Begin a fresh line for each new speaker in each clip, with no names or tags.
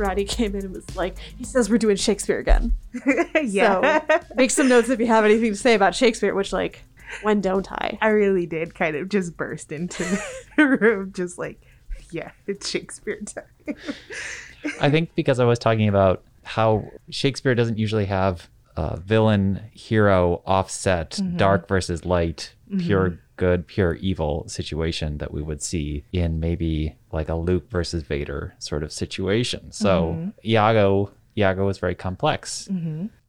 Rodi came in and was like, he says we're doing Shakespeare again.
yeah.
So make some notes if you have anything to say about Shakespeare, which like, when don't I?
I really did kind of just burst into the room, just like, yeah, it's Shakespeare time.
I think because I was talking about how Shakespeare doesn't usually have a villain hero offset
Mm-hmm.
dark versus light, pure good, pure evil situation that we would see in maybe like a Luke versus Vader sort of situation. So
Mm-hmm.
Iago Iago is very complex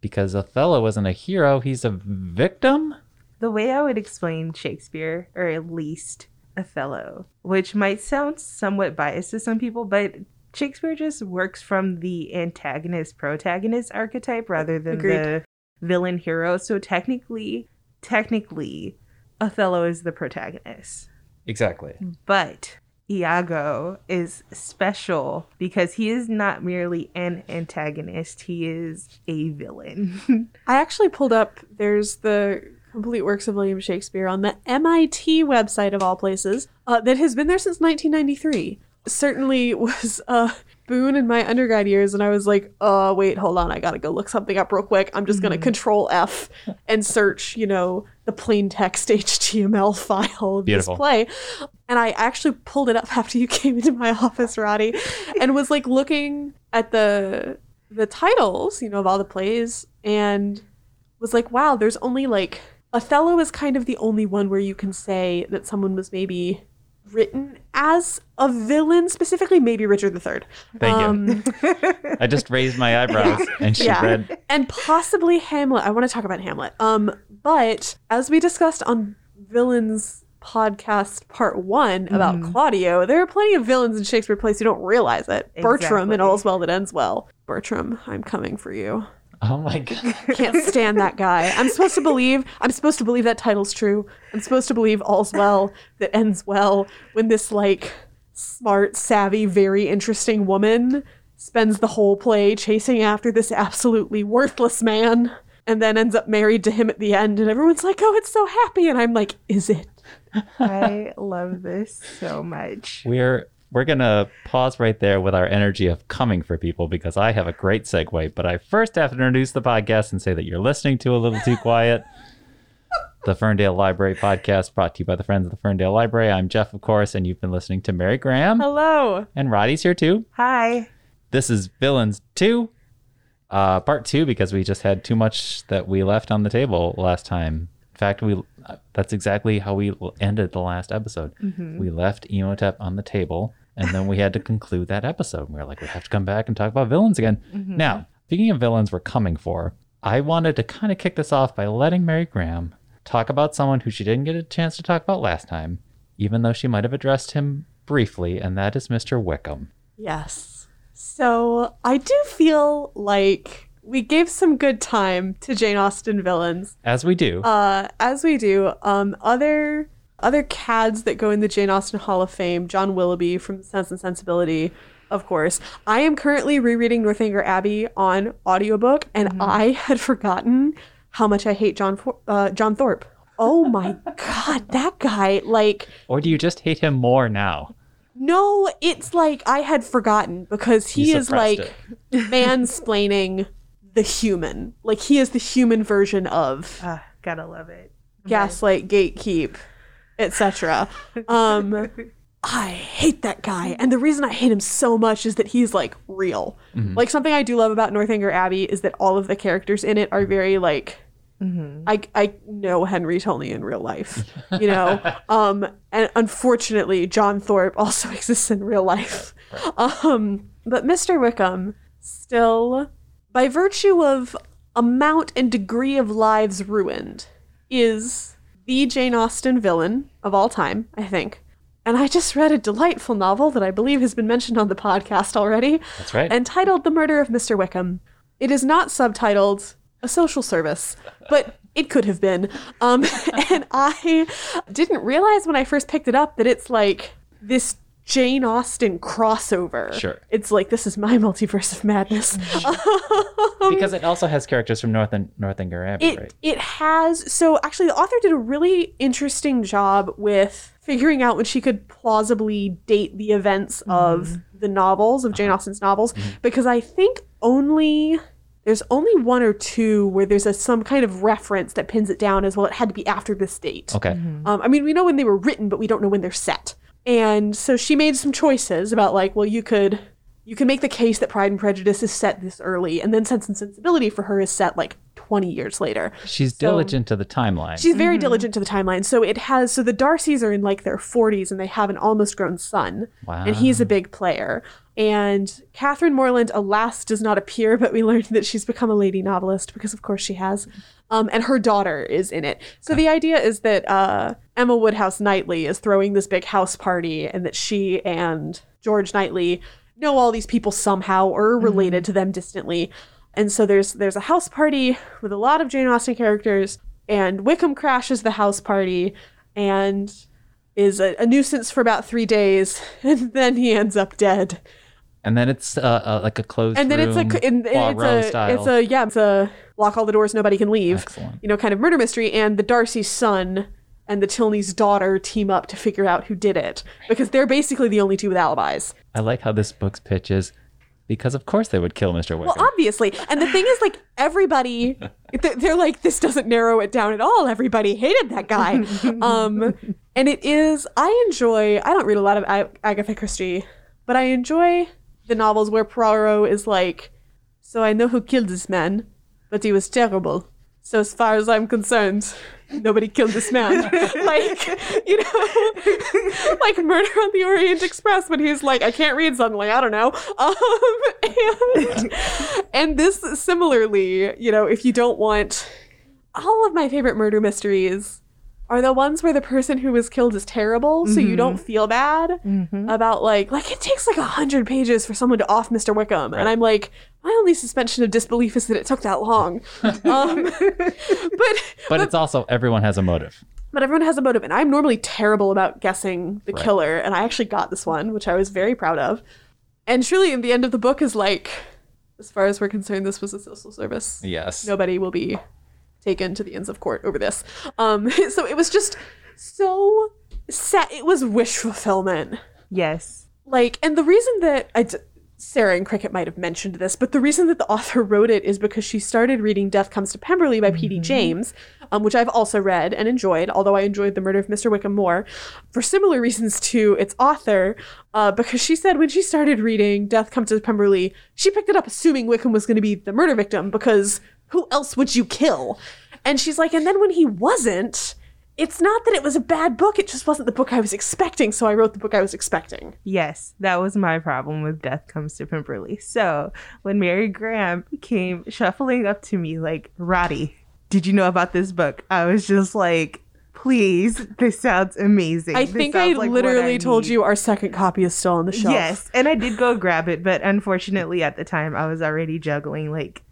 because Othello isn't a hero, he's a victim.
the way I would explain Shakespeare, or at least Othello, which might sound somewhat biased to some people, but Shakespeare just works from the antagonist protagonist archetype rather than
Agreed.
the villain hero. So technically, technically, Othello is the protagonist.
Exactly.
But Iago is special because he is not merely an antagonist, he is a villain.
I actually pulled up. There's the complete works of William Shakespeare on the MIT website of all places uh, that has been there since 1993. Certainly was a boon in my undergrad years, and I was like, oh, wait, hold on, I gotta go look something up real quick. I'm just gonna mm-hmm. Control F and search, you know, the plain text HTML file of
Beautiful.
this play." And I actually pulled it up after you came into my office, Rodi, and was like looking at the the titles, you know, of all the plays, and was like, wow, there's only like Othello is kind of the only one where you can say that someone was maybe written as a villain, specifically maybe Richard III.
Thank you.
Um,
I just raised my eyebrows and she
Yeah.
read
and possibly Hamlet. I want to talk about Hamlet. Um, but as we discussed on Villains podcast part one about
Mm-hmm.
Claudio, there are plenty of villains in Shakespeare plays who don't realize it. Bertram
Exactly.
in All's Well That Ends Well. Bertram, I'm coming for you.
Oh my god.
Can't stand that guy. I'm supposed to believe. I'm supposed to believe that title's true. I'm supposed to believe all's well that ends well when this like smart, savvy, very interesting woman spends the whole play chasing after this absolutely worthless man and then ends up married to him at the end and everyone's like, "Oh, it's so happy." And I'm like, "Is it?"
I love this so much.
We're we're gonna pause right there with our energy of coming for people because I have a great segue, but I first have to introduce the podcast and say that you're listening to a little too quiet. the Ferndale Library podcast brought to you by the Friends of the Ferndale Library. I'm Jeff, of course, and you've been listening to Mary Grahame.
Hello.
And Rodi's here too.
Hi.
This is Villains 2, uh, part two, because we just had too much that we left on the table last time. In fact, we uh, that's exactly how we ended the last episode. We left Imhotep on the table, and then we had to conclude that episode. And We were like, we have to come back and talk about villains again. Now, speaking of villains we're coming for, I wanted to kind of kick this off by letting Mary Grahame talk about someone who she didn't get a chance to talk about last time, even though she might have addressed him briefly, and that is Mr. Wickham.
Yes. So I do feel like we gave some good time to Jane Austen villains.
As we do.
Uh, as we do, um, other other cads that go in the Jane Austen Hall of Fame, John Willoughby from Sense and Sensibility, of course. I am currently rereading Northanger Abbey on audiobook, and I had forgotten how much I hate John uh, John Thorpe. Oh my god, that guy! Like,
Or do you just hate him more now?
no, it's like I had forgotten because he is
suppressed
like mansplaining the human. Like he is the human version of
Ah, gotta love it.
gaslight, gatekeep, etc. Um, I hate that guy, and the reason I hate him so much is that he's like real. Like something I do love about Northanger Abbey is that all of the characters in it are very like. I, I know Henry Tilney in real life, you know, um, and unfortunately, John Thorpe also exists in real life. Um, but Mr. Wickham still, by virtue of amount and degree of lives ruined, is the Jane Austen villain of all time, I think. And I just read a delightful novel that I believe has been mentioned on the podcast already,
That's right.
entitled The Murder of Mr. Wickham. It is not subtitled A Social Service, but it could have been. Um, and I didn't realize when I first picked it up that it's like this Jane Austen crossover.
Sure.
It's like, this is my multiverse of madness.
Um, because it also has characters from North and Northanger Abbey,
It
right?
it has so actually the author did a really interesting job with figuring out when she could plausibly date the events mm-hmm. of the novels of Jane uh-huh. Austen's novels mm-hmm. because I think only there's only one or two where there's a some kind of reference that pins it down as well. It had to be after this date.
Okay. Mm-hmm.
Um, I mean, we know when they were written, but we don't know when they're set. And so she made some choices about like, well, you could you can make the case that Pride and Prejudice is set this early, and then Sense and Sensibility for her is set like 20 years later.
She's diligent to the timeline.
She's very diligent to the timeline. So it has so the Darcys are in like their 40s and they have an almost grown son. Wow. And he's a big player. And Catherine Morland, alas, does not appear, but we learned that she's become a lady novelist because, of course, she has. Um, and her daughter is in it. So the idea is that uh, Emma Woodhouse Knightley is throwing this big house party, and that she and George Knightley know all these people somehow or are related to them distantly. And so there's there's a house party with a lot of Jane Austen characters, and Wickham crashes the house party and is a, a nuisance for about three days, and then he ends up dead.
and then it's uh, uh, like a closed
And then it's a in, it's a
style.
it's a yeah it's a lock all the doors nobody can leave
Excellent.
you know kind of murder mystery and the Darcy son and the Tilney's daughter team up to figure out who did it because they're basically the only two with alibis.
I like how this book's pitch is because of course they would kill Mr. Wickham.
Well, obviously. And the thing is, like, everybody, they're like, this doesn't narrow it down at all. Everybody hated that guy. um, and it is, I enjoy, I don't read a lot of Ag- Agatha Christie, but I enjoy the novels where Poirot is like, so I know who killed this man, but he was terrible. So as far as I'm concerned, nobody killed this man. like, you know, like Murder on the Orient Express when he's like, I can't read suddenly, I don't know. Um, and, and this similarly, you know, if you don't want all of my favorite murder mysteries are the ones where the person who was killed is terrible, so you don't feel bad about like like it takes like a hundred pages for someone to off Mr. Wickham, and I'm like, my only suspension of disbelief is that it took that long. um, but
but it's also everyone has a motive.
but everyone has a motive, and I'm normally terrible about guessing the killer, and I actually got this one, which I was very proud of. And truly, in the end of the book, is like, as far as we're concerned, this was a social service.
Yes.
Nobody will be taken to the inns of court over this. Um, so it was just so sad. It was wish fulfillment.
Yes.
Like, and the reason that I. D- Sarah and Cricket might have mentioned this, but the reason that the author wrote it is because she started reading Death Comes to Pemberley by P.D. James, um, which I've also read and enjoyed, although I enjoyed The Murder of Mr. Wickham more, for similar reasons to its author, uh, because she said when she started reading Death Comes to Pemberley, she picked it up assuming Wickham was going to be the murder victim, because who else would you kill? And she's like, and then when he wasn't, it's not that it was a bad book, it just wasn't the book I was expecting, so I wrote the book I was expecting.
Yes, that was my problem with Death Comes to Pemberley. So when Mary Grahame came shuffling up to me like, Rodi, did you know about this book? I was just like, please, this sounds amazing.
I
This
think I
like
literally told
need."
you our second copy is still on the shelf.
Yes, and I did go grab it, but unfortunately at the time I was already juggling like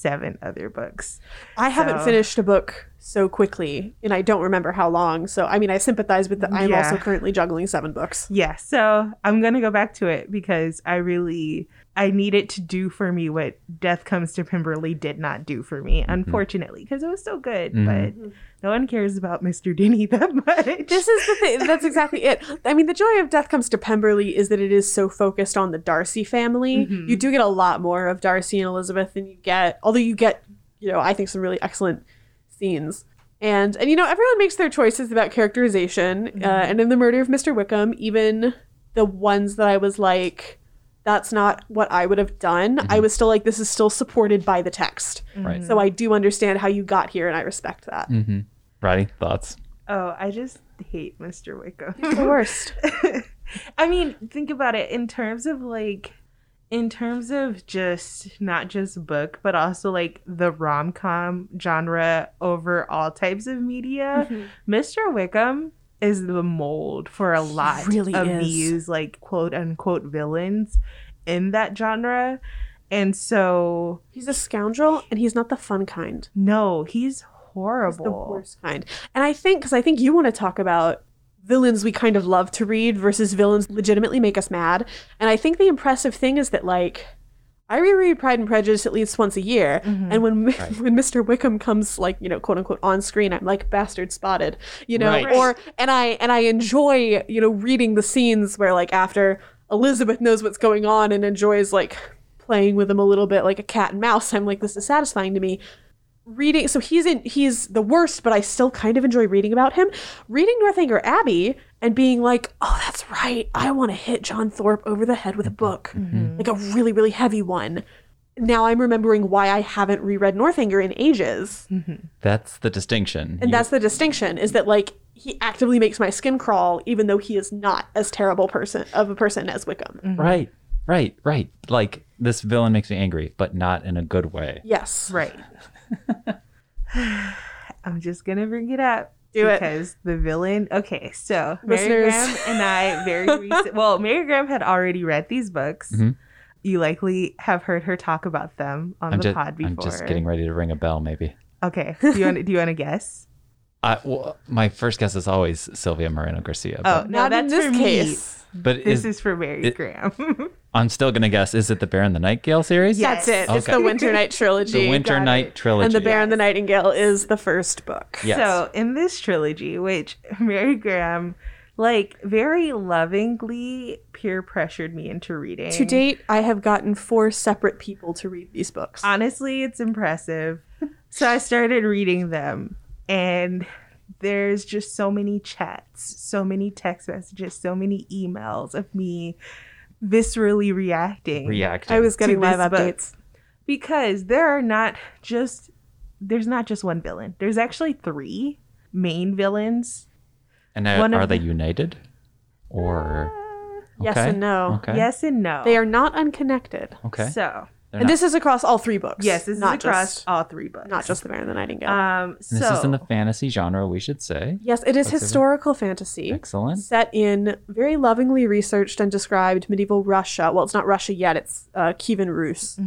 seven other books.
I haven't finished a book so quickly, and I don't remember how long. So, I mean, I sympathize with the. I'm
Yeah.
also currently juggling seven books.
Yeah, so I'm gonna go back to it because I really I need it to do for me what Death Comes to Pemberley did not do for me, mm-hmm. unfortunately, because it was so good, mm-hmm. but mm-hmm. No one cares about Mr. Denny that much.
This is the thing. That's exactly it. I mean, the joy of Death Comes to Pemberley is that it is so focused on the Darcy family. You do get a lot more of Darcy and Elizabeth than you get, although you get, you know, I think some really excellent scenes. And and you know, everyone makes their choices about characterization. Uh, and in the murder of Mr. Wickham, even the ones that I was like, that's not what I would have done. I was still like, this is still supported by the text.
Right.
So I do understand how you got here, and I respect that.
Mm-hmm. Rodi, thoughts?
oh, I just hate Mr. Wickham.
The worst.
I mean, think about it in terms of like in terms of just not just book, but also like the rom com genre over all types of media.
Mm-hmm.
Mr. Wickham is the mold for a lot
really
of
is.
these like quote unquote villains in that genre. And so
He's a scoundrel, and he's not the fun kind.
no, he's
He's
horrible.
the worst kind. And I think, because I think you want to talk about villains we kind of love to read versus villains legitimately make us mad. And I think the impressive thing is that, like, I reread Pride and Prejudice at least once a year, mm-hmm. and when when Mr. Wickham comes, like you know, quote unquote, on screen, I'm like bastard spotted, you know,
Right.
or and I and I enjoy you know reading the scenes where like after Elizabeth knows what's going on and enjoys like playing with him a little bit like a cat and mouse. I'm like, this is satisfying to me. Reading, so he's in, he's the worst, but I still kind of enjoy reading about him. Reading Northanger Abbey and being like, oh, that's right, I want to hit John Thorpe over the head with a book, mm-hmm. like a really, really heavy one. Now I'm remembering why I haven't reread Northanger in ages. Mm-hmm.
That's the distinction.
And
You-
that's the distinction is that like he actively makes my skin crawl even though he is not as terrible person of a person as Wickham. Mm-hmm.
right, right, right. Like this villain makes me angry, but not in a good way.
Yes.
Right. I'm just gonna bring it up.
Do it.
because the villain. Okay, so Mary Grahame and I very recent. Well, Mary Grahame had already read these books.
Mhm.
You likely have heard her talk about them on
I'm
the
just,
pod before.
I'm just getting ready to ring a bell. Maybe.
Okay. Do you want? do you want to guess?
I, well, my first guess is always Silvia Moreno Garcia.
Oh
But,
no,
Not
that's
in this
for me.
Case.
but
This
is,
is for Mary
it-
Graham.
I'm still gonna guess. Is it the Bear and the Nightingale series?
Yes.
That's it. It's the Winternight trilogy.
The Winter
Got
Night
it.
trilogy.
And The Bear and the Nightingale is the first book.
Yes.
So in this trilogy, which Mary Grahame, like very lovingly peer pressured me into reading.
To date, I have gotten four separate people to read these books.
honestly it's impressive so i started reading them and there's just so many chats so many text messages so many emails of me viscerally reacting
reacting.
I was getting
to this
live
book.
updates.
because there are not just there's not just one villain there's actually three main villains
And are, are they
the-
united, or uh,
Yes
Okay.
and no.
Okay.
yes and no
They are not unconnected.
Okay.
so
They're
and
not-
this is across all three books.
yes this
not
is across
just,
all three books
not just The Bear and the Nightingale.
um so
this is in the fantasy genre, we should say.
yes, it is
Let's see.
historical fantasy.
Excellent.
set in very lovingly researched and described medieval Russia. Well, it's not Russia yet; it's uh, Kievan Rus,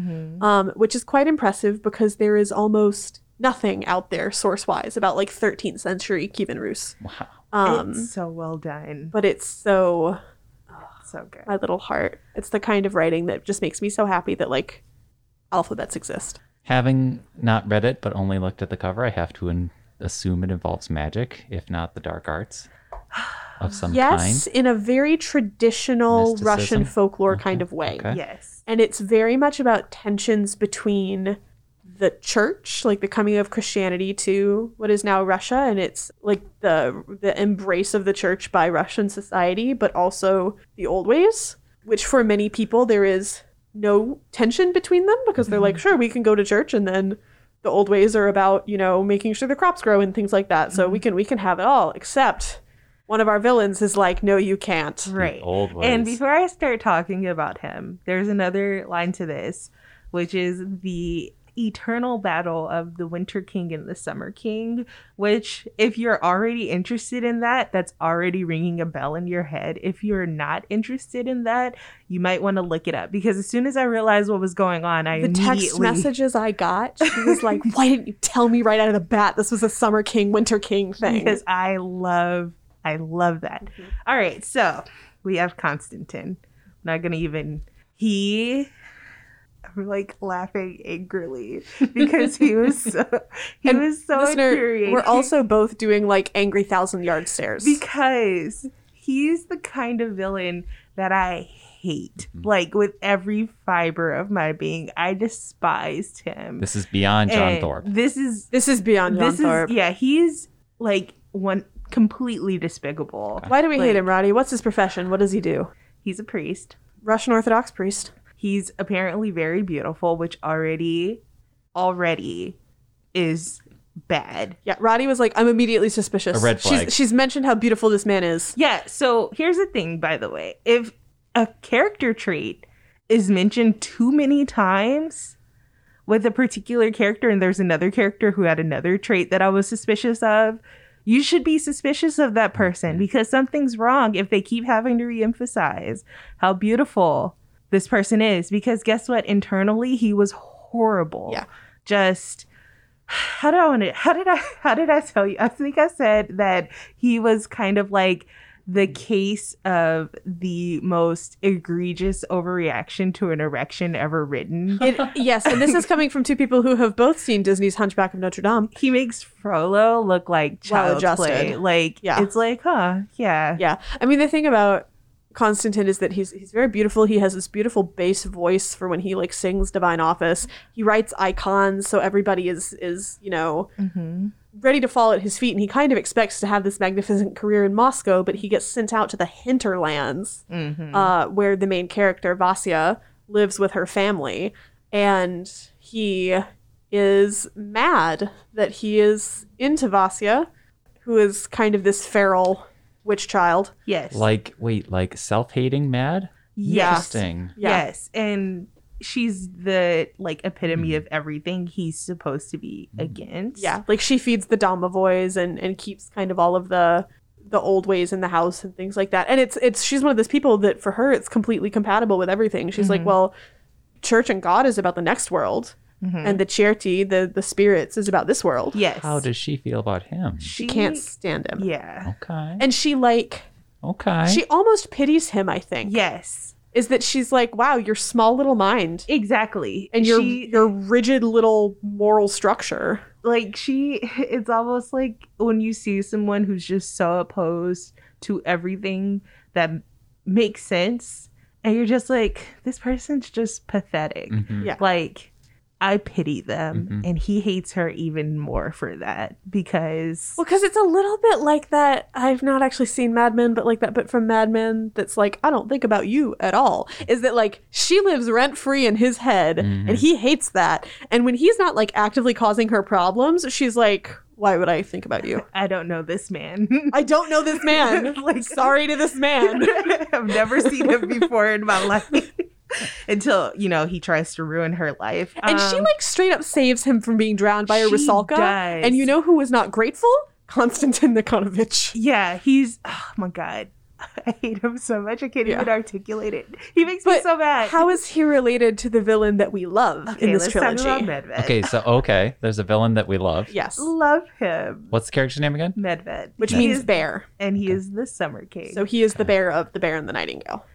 um, which is quite impressive because there is almost nothing out there source-wise about like 13th century Kievan Rus.
Wow.
Um,
it's so well done
but it's so
so good
my little heart. It's the kind of writing that just makes me so happy that like alphabets exist.
Having not read it, but only looked at the cover, I have to in- assume it involves magic, if not the dark arts of some
Yes,
kind.
in a very traditional
Mysticism?
Russian folklore kind of way.
Okay.
yes
and it's very much about tensions between the church like the coming of christianity to what is now russia and it's like the the embrace of the church by russian society but also the old ways which for many people there is no tension between them because they're like mm-hmm. sure we can go to church and then the old ways are about you know making sure the crops grow and things like that so we mm-hmm. can we can have it all except one of our villains is like no you can't
Right.
old ways.
And before I start talking about him, there's another line to this, which is the eternal battle of the Winter King and the Summer King, which, if you're already interested in that, that's already ringing a bell in your head. If you're not interested in that, you might want to look it up because as soon as I realized what was going on, I
the text messages I got, she was like, "Why didn't you tell me right out of the bat this was a Summer King, Winter King thing?"
because I love I love that.
Mm-hmm.
All right, so we have Constantine. not gonna even he I'm like laughing angrily because he was so he
And
was so
Listener,
infuriating.
we're also both doing like angry thousand yard stares.
because he's the kind of villain that I hate.
Mm-hmm.
Like with every fiber of my being, I despised him.
This is beyond John
And
Thorpe.
This is
this is beyond John
this
Thorpe.
is yeah, he's like one completely despicable.
Why do we hate him, Rodi? What's his profession? What does he do?
He's a priest.
Russian Orthodox priest.
He's apparently very beautiful, which already already is bad.
Yeah, Rodi was like, I'm immediately suspicious.
A red flag.
She's, she's mentioned how beautiful this man is.
Yeah, so here's the thing by the way. If a character trait is mentioned too many times with a particular character and there's another character who had another trait that I was suspicious of, you should be suspicious of that person mm-hmm. because something's wrong if they keep having to reemphasize how beautiful this person is because guess what internally he was horrible.
Yeah.
Just how do I want to how did I how did I tell you? I think I said that he was kind of like the case of the most egregious overreaction to an erection ever written.
It, yes, and this is coming from two people who have both seen Disney's Hunchback of Notre Dame.
he makes Frollo look like
Well
child's play. Like
Yeah.
it's like, huh, yeah.
Yeah, I mean the thing about Constantine is that he's he's very beautiful. He has this beautiful bass voice for when he like sings Divine Office. He writes icons, so everybody is is you know ready to fall at his feet, and he kind of expects to have this magnificent career in Moscow, but he gets sent out to the hinterlands, uh, where the main character Vasya lives with her family, and he is mad that he is into Vasya, who is kind of this feral witch child.
Yes.
Like, wait, like self-hating mad?
Yes.
Interesting.
Yeah.
Yes. And she's the like epitome of everything he's supposed to be mm. against.
Yeah, like she feeds the domovoys and and keeps kind of all of the the old ways in the house and things like that. And it's it's she's one of those people that for her it's completely compatible with everything. She's like, mm-hmm. well, church and God is about the next world, and the charity, the the spirits, is about this world.
Yes.
How does she feel about him?
She can't stand him,
Yeah.
Okay.
and she like
Okay.
she almost pities him. I think
Yes.
is that she's like, wow, your small little mind
Exactly.
and your
she,
your rigid little moral structure.
like she it's almost like when you see someone who's just so opposed to everything that makes sense and you're just like this person's just pathetic
Mhm.
Yeah.
like i pity them
Mhm.
and he hates her even more for that because
Well, because it's a little bit like that. I've not actually seen Mad Men, but like that bit from Mad Men that's like, I don't think about you at all. Is that like she lives rent free in his head and he hates that. And when he's not like actively causing her problems, she's like, why would I think about you?
i don't know this man
I don't know this man.
Like-
Sorry to this man.
i've never seen him before in my life until you know he tries to ruin her life
And she
Um,
like straight up saves him from being drowned by a
she
Rusalka.
does.
And you know who was not grateful? Konstantin Nikonovich.
Yeah, he's oh my god. I hate him so much. I can't
Yeah.
even articulate it. He makes me so mad.
How is he related to the villain that we love
okay,
in this
let's
trilogy?
talk about Medved.
Okay, so okay, there's a villain that we love.
Yes.
Love him.
What's the character's name again?
Medved.
Which
He
means bear.
and he is the Summer King.
So he is the bear of the Bear and the Nightingale.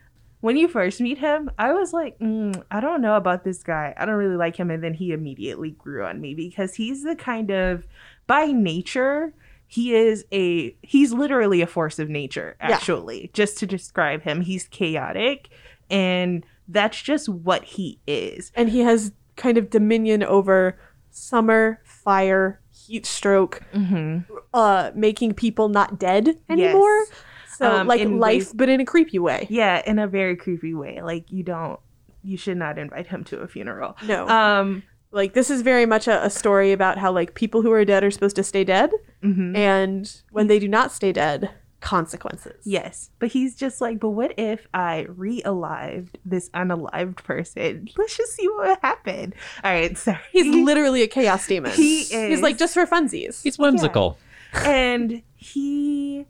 When you first meet him, I was like, mm, I don't know about this guy. I don't really like him. And then he immediately grew on me because he's the kind of, by nature, he is a, he's literally a force of nature,
Yeah.
actually. Just to describe him, he's chaotic. And that's just what he is.
And he has kind of dominion over summer, fire, heat stroke,
Mm-hmm.
uh, making people not dead anymore.
Yes.
So
Um,
like life,
ways-
but in a creepy way.
Yeah, in a very creepy way. Like, you don't, you should not invite him to a funeral.
No.
Um,
like this is very much a, a story about how like people who are dead are supposed to stay dead.
mhm.
And when they do not stay dead, consequences.
Yes, but he's just like, but what if I re-alived this unalived person? Let's just see what would happen. All right, sorry.
He's literally a chaos demon.
He is.
He's
is.
like just for funsies.
He's whimsical.
and he,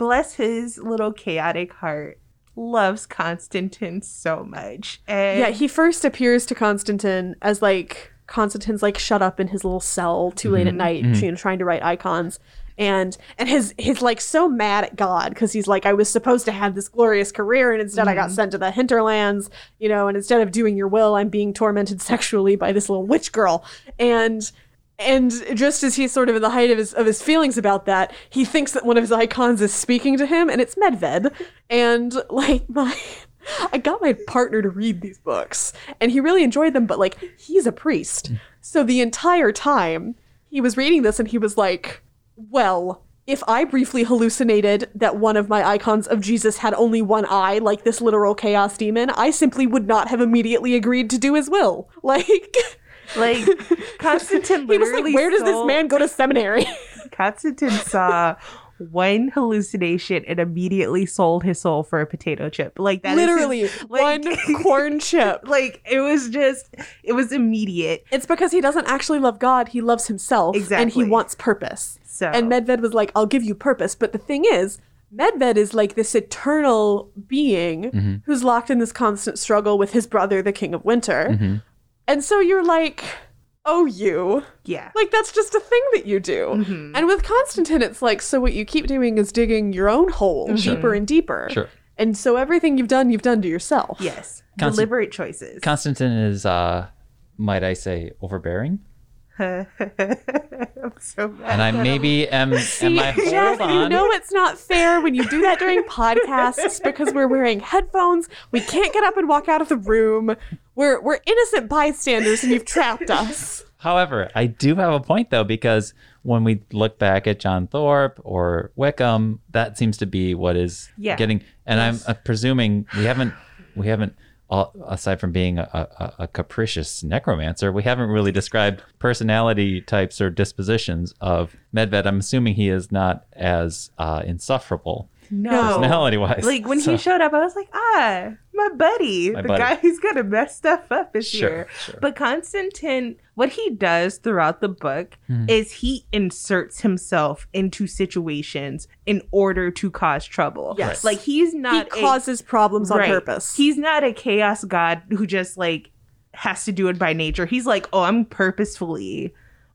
bless his little chaotic heart, loves Constantine so much. And
Yeah, he first appears to Constantine as like Constantine's like shut up in his little cell too late at mm-hmm. night, mm-hmm. you know, trying to write icons. And and his he's like so mad at God because he's like, I was supposed to have this glorious career and instead I got mm-hmm. sent to the hinterlands, you know, and instead of doing your will, I'm being tormented sexually by this little witch girl. And and just as he's sort of in the height of his of his feelings about that, he thinks that one of his icons is speaking to him, and it's Medved. And like my I got my partner to read these books, and he really enjoyed them, but like he's a priest. Hmm. So the entire time he was reading this and he was like, Well, if I briefly hallucinated that one of my icons of Jesus had only one eye, like this literal chaos demon, I simply would not have immediately agreed to do his will. Like
like Constantine
he was like, Where does this man go to seminary?
Constantine saw one hallucination and immediately sold his soul for a potato chip. Like that is his-
Literally,
like-
one corn chip.
like it was just it was immediate.
It's because he doesn't actually love God, he loves himself. And he wants purpose.
So
And Medved was like, I'll give you purpose. But the thing is, Medved is like this eternal being mm-hmm. who's locked in this constant struggle with his brother, the King of Winter. Mm-hmm. And so you're like, oh, you.
yeah.
Like, that's just a thing that you do. And with Constantine, it's like, so what you keep doing is digging your own hole deeper and deeper.
Sure.
And so everything you've done, you've done to yourself.
Yes.
Constant-
Deliberate choices.
Constantine is, uh, might I say, overbearing.
I'm so mad.
And I maybe am. am I hold
Jeff,
on?
you know it's not fair when you do that during podcasts because we're wearing headphones. We can't get up and walk out of the room. We're we're innocent bystanders, and you've trapped us.
However, I do have a point though, because when we look back at John Thorpe or Wickham, that seems to be what is
Yeah.
getting. And I'm uh, presuming we haven't, we haven't, all, aside from being a, a, a capricious necromancer, we haven't really described personality types or dispositions of Medved. I'm assuming he is not as uh, insufferable
no.
personality wise.
Like when he showed up, I was like, ah, my buddy,
My
the
buddy.
guy who's gonna mess stuff up this
Sure,
year.
sure.
But Constantine, what he does throughout the book
Hmm.
is he inserts himself into situations in order to cause trouble.
Yes.
like he's
He
not a-
causes problems on purpose.
He's not a chaos god who just like has to do it by nature. He's like, oh, I'm purposefully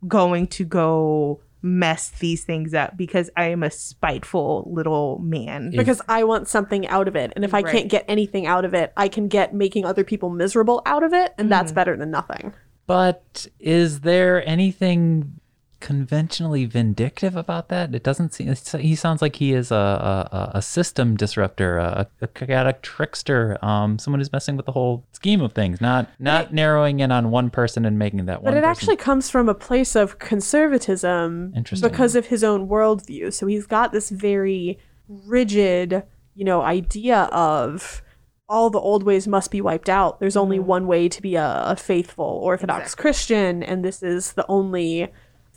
going to go mess these things up because I am a spiteful little man.
because I want something out of it. And if I
Right.
can't get anything out of it, I can get making other people miserable out of it, and that's mm-hmm. better than nothing.
But is there anything conventionally vindictive about that? It doesn't seem. He sounds like he is a a, a system disruptor, a, a chaotic trickster, um, someone who's messing with the whole scheme of things, not not narrowing in on one person and making that one.
But it
person-
actually comes from a place of conservatism because of his own worldview. So he's got this very rigid, you know, idea of all the old ways must be wiped out. There's only one way to be a, a faithful Orthodox Christian, and this is the only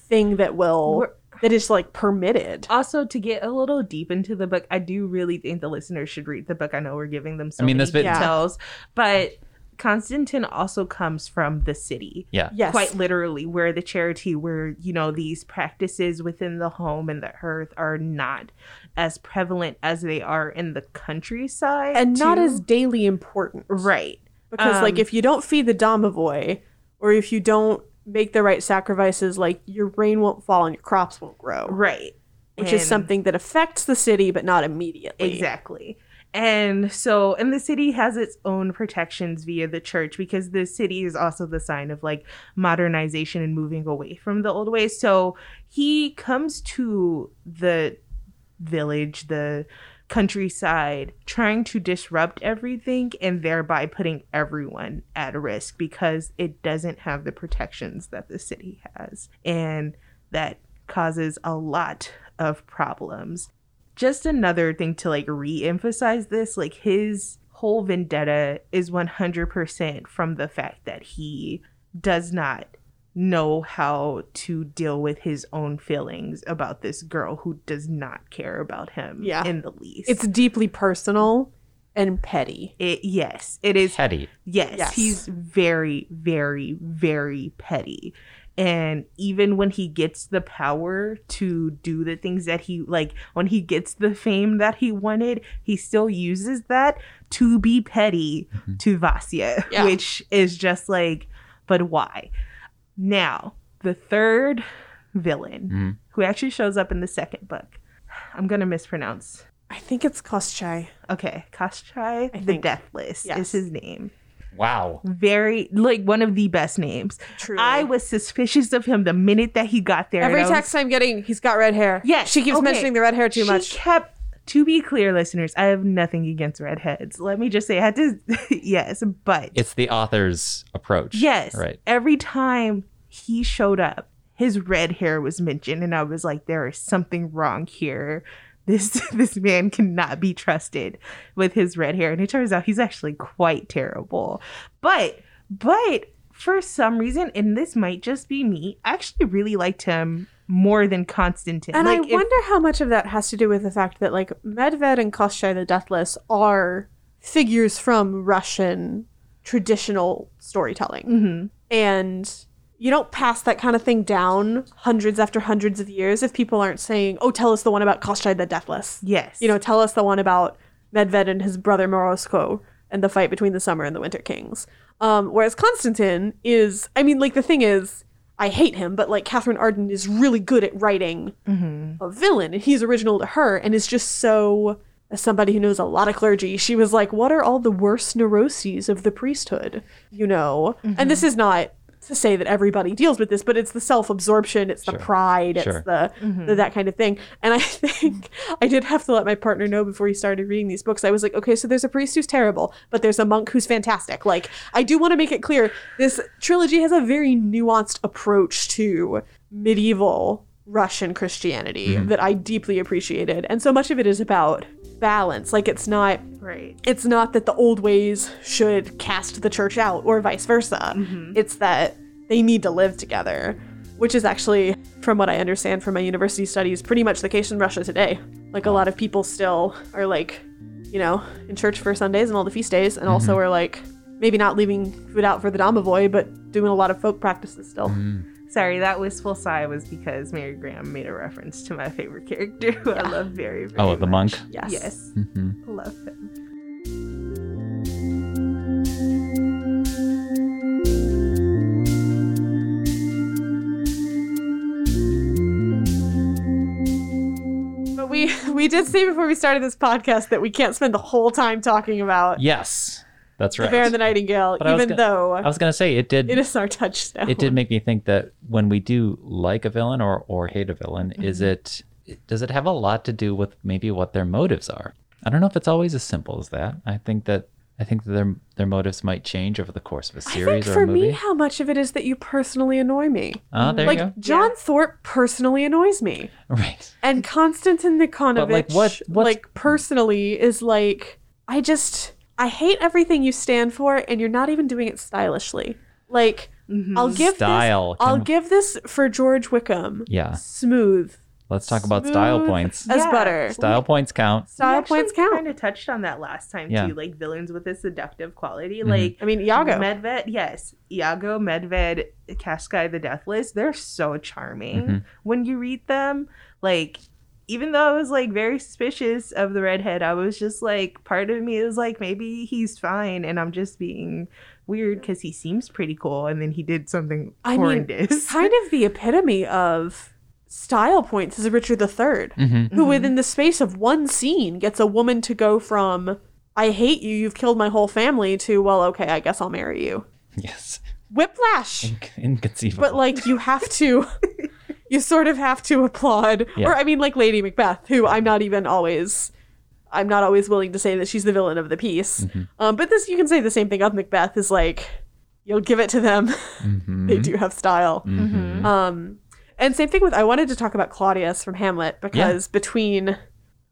thing that will
We're-
that is like permitted.
Also, to get a little deep into the book, I do really think the listeners should read the book. I know we're giving them so
I mean,
many
this bit-
Yeah.
details, but Constantine also comes from the city.
yeah.
Yes.
quite literally where the charity where you know these practices within the home and the hearth are not as prevalent as they are in the countryside
and not as daily important.
right
Because like
Um,
if you don't feed the domovoy or if you don't make the right sacrifices, like your rain won't fall and your crops won't grow.
right
Which is something that affects the city but not immediately.
exactly and so and the city has its own protections via the church because the city is also the sign of like modernization and moving away from the old ways so he comes to the village the countryside trying to disrupt everything and thereby putting everyone at risk because it doesn't have the protections that the city has and that causes a lot of problems. Just another thing to like re-emphasize this like his whole vendetta is 100% from the fact that he does not know how to deal with his own feelings about this girl who does not care about him
Yeah.
in the least
It's deeply personal and petty.
it yes it is
Petty.
Yes,
Yes.
he's very, very, very petty. And even when he gets the power to do the things that he like, when he gets the fame that he wanted, he still uses that to be petty mm-hmm. to Vasya,
Yeah.
which is just like, but why? Now, the third villain
Mhm.
who actually shows up in the second book, I'm going to mispronounce.
I think it's Kaschei.
Okay,
Kaschei
the
think.
Deathless
Yes.
is his name
Wow.
very like one of the best names.
Truly.
I was suspicious of him the minute that he got there.
Every
and I was-
text I'm getting, he's got red hair.
Yes,
She keeps
okay.
mentioning the red hair too
she
much.
kept. To be clear, listeners, I have nothing against redheads. Let me just say, I had to. yes, but
It's the author's approach.
yes,
Right.
Every time he showed up, his red hair was mentioned, and I was like, there is something wrong here. This this man cannot be trusted with his red hair, and it turns out he's actually quite terrible. But but for some reason, and this might just be me, I actually really liked him more than Constantine.
And
like,
I
if-
wonder how much of that has to do with the fact that like Medved and Kaschei the Deathless are figures from Russian traditional storytelling.
Mhm.
And you don't pass that kind of thing down hundreds after hundreds of years if people aren't saying, "Oh, tell us the one about Kaschei the Deathless."
yes,
You know, tell us the one about Medved and his brother Morozko and the fight between the Summer and the Winter Kings. Um, whereas Constantine is, I mean, like the thing is, I hate him, but like Katherine Arden is really good at writing mm-hmm. a villain, and he's original to her, and is just so. As somebody who knows a lot of clergy, she was like, "What are all the worst neuroses of the priesthood?" You know, and this mm-hmm. is not to say that everybody deals with this, but it's the self-absorption, it's the
Sure.
pride, it's
Sure.
the, the that kind of thing. And I think I did have to let my partner know before he started reading these books. I was like, okay, so there's a priest who's terrible, but there's a monk who's fantastic. Like, I do want to make it clear this trilogy has a very nuanced approach to medieval Russian Christianity mm-hmm. that I deeply appreciated. And so much of it is about balance. Like it's not
Right.
it's not that the old ways should cast the church out or vice versa. Mm-hmm. It's that they need to live together, which is actually, from what I understand from my university studies, pretty much the case in Russia today. Like a lot of people still are like, you know, in church for Sundays and all the feast days, and also mm-hmm. are like maybe not leaving food out for the domovoy, but doing a lot of folk practices still. Mm.
Sorry, that wistful sigh was because Mary Grahame made a reference to my favorite character who I love very, very
Oh, the
much.
monk.
Yes.
Yes.
hmm
Love him.
But we we did say before we started this podcast that we can't spend the whole time talking about
Yes, that's
the
right.
Bear and the Nightingale,
But I
even
gonna-
though
I was gonna say it did.
it is our touchstone.
it did make me think that when we do like a villain or or hate a villain, is it does it have a lot to do with maybe what their motives are? I don't know if it's always as simple as that. I think that I think that their their motives might change over the course of a series
think
or
for
a movie.
me, how much of it is that you personally annoy me.
Ah, there
like
you go.
John
Yeah.
Thorpe personally annoys me,
Right.
and Konstantin Nikonovich,
like, what-
like personally, is like I just I hate everything you stand for, and you're not even doing it stylishly. Like I'll give
Style.
this, I'll
Can-
give this for George Wickham.
Yeah.
smooth
Let's talk about style points.
as
Yeah.
butter.
Style points count.
Style points count.
Kind of touched on that last time
Yeah.
too, like villains with a seductive quality.
Mm-hmm.
Like
I mean, Iago.
Medved, yes, Iago, Medved, Kaschei the Deathless. They're so charming
Mm-hmm.
when you read them. Like, even though I was like very suspicious of the redhead, I was just like, part of me is like, maybe he's fine, and I'm just being weird because he seems pretty cool, and then he did something
I mean,
horrendous.
kind of the epitome of style points is Richard III,
Mm-hmm.
who within the space of one scene gets a woman to go from "I hate you, you've killed my whole family" to "Well, okay, I guess I'll marry you."
Yes.
Whiplash.
Inconceivable.
But like you have to, you sort of have to applaud,
Yeah.
or I mean, like Lady Macbeth, who I'm not even always. I'm not always willing to say that she's the villain of the piece.
Mm-hmm.
Um, but this, you can say the same thing of Macbeth is like, you'll give it to them.
Mm-hmm.
they do have style. Um, and same thing with, I wanted to talk about Claudius from Hamlet because between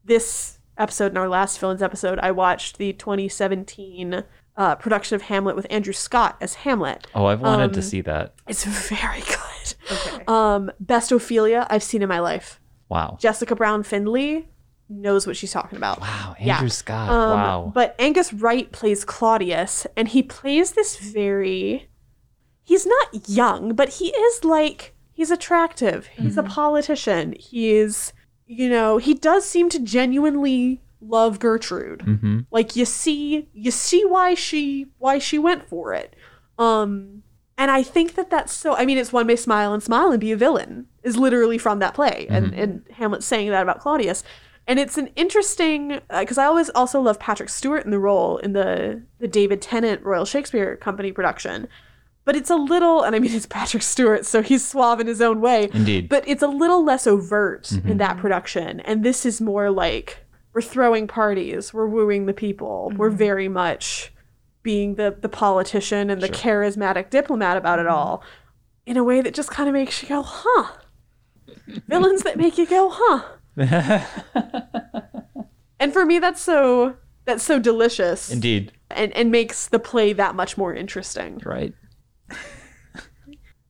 this episode and our last villains episode, I watched the 2017 uh, production of Hamlet with Andrew Scott as Hamlet.
oh, I've wanted
um,
to see that.
It's very good.
Okay.
Um, best Ophelia I've seen in my life.
Wow.
Jessica Brown Findlay knows what she's talking about.
Wow.
Yeah.
Andrew Scott.
Um,
wow.
But Angus Wright plays Claudius, and he plays this very. He's not young, but he is like. He's attractive. He's a politician. He's, you know, he does seem to genuinely love Gertrude.
mm-hmm.
Like you see, you see why she why she went for it. Um, and I think that that's so. I mean, it's one may smile and smile and be a villain is literally from that play, and and Hamlet saying that about Claudius. And it's an interesting because I always also love Patrick Stewart in the role in the the David Tennant Royal Shakespeare Company production. But it's a little, and I mean, it's Patrick Stewart, so he's suave in his own way.
Indeed.
But it's a little less overt in that production. And this is more like we're throwing parties, we're wooing the people, we're mm-hmm. very much being the, the politician and the charismatic diplomat about it mm-hmm. all in a way that just kind of makes you go, huh. Villains that make you go, huh. And for me, that's so that's so delicious
Indeed.
and, and makes the play that much more interesting.
Right.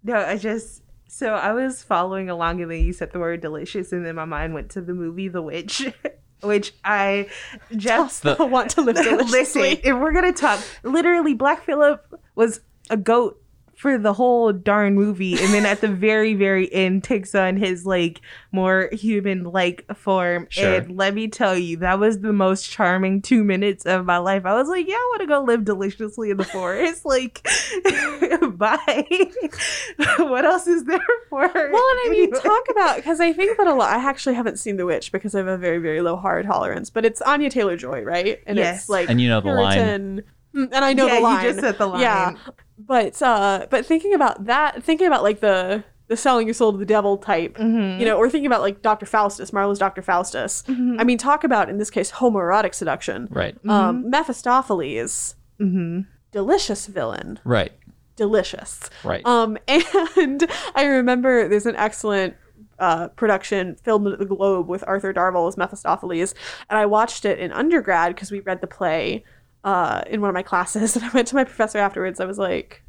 No, I just so I was following along and then you said the word delicious and then my mind went to the movie The Witch, which I just
I want to live
listen. If we're gonna talk, literally, Black Phillip was a goat for the whole darn movie, and then at the very, very end takes on his like more human-like form.
Sure.
And let me tell you, that was the most charming two minutes of my life. I was like, yeah, I want to go live deliciously in the forest. like, bye. what else is there for?
Well, and I mean, talk about because I think that a lot. I actually haven't seen The Witch because I have a very, very low horror tolerance. But it's Anya Taylor Joy, right? And
Yes.
it's like
And you know the line.
Puritan Mm, and I know
Yeah,
the
you just said the line.
Yeah, but uh, but thinking about that, thinking about like the the selling your soul to the devil type,
Mm-hmm.
you know, or thinking about like Dr. Faustus, Marlowe's Dr. Faustus.
Mm-hmm.
I mean, talk about in this case homoerotic seduction.
Right.
Um, Mephistopheles,
Mm-hmm.
delicious villain,
Right.
delicious.
Right.
Um, and I remember there's an excellent uh, production filmed at the Globe with Arthur Darvill as Mephistopheles, and I watched it in undergrad because we read the play uh, in one of my classes, and I went to my professor afterwards. I was like,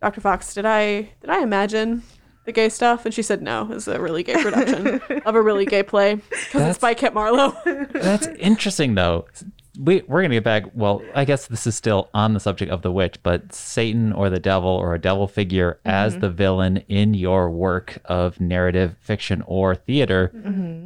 "Dr. Fox, did I did I imagine?" The gay stuff, and she said no. It's a really gay production of a really gay play because it's by Kit Marlowe.
That's interesting, though. We, we're going to get back. Well, I guess this is still on the subject of the witch, but Satan or the devil or a devil figure as the villain in your work of narrative fiction or theater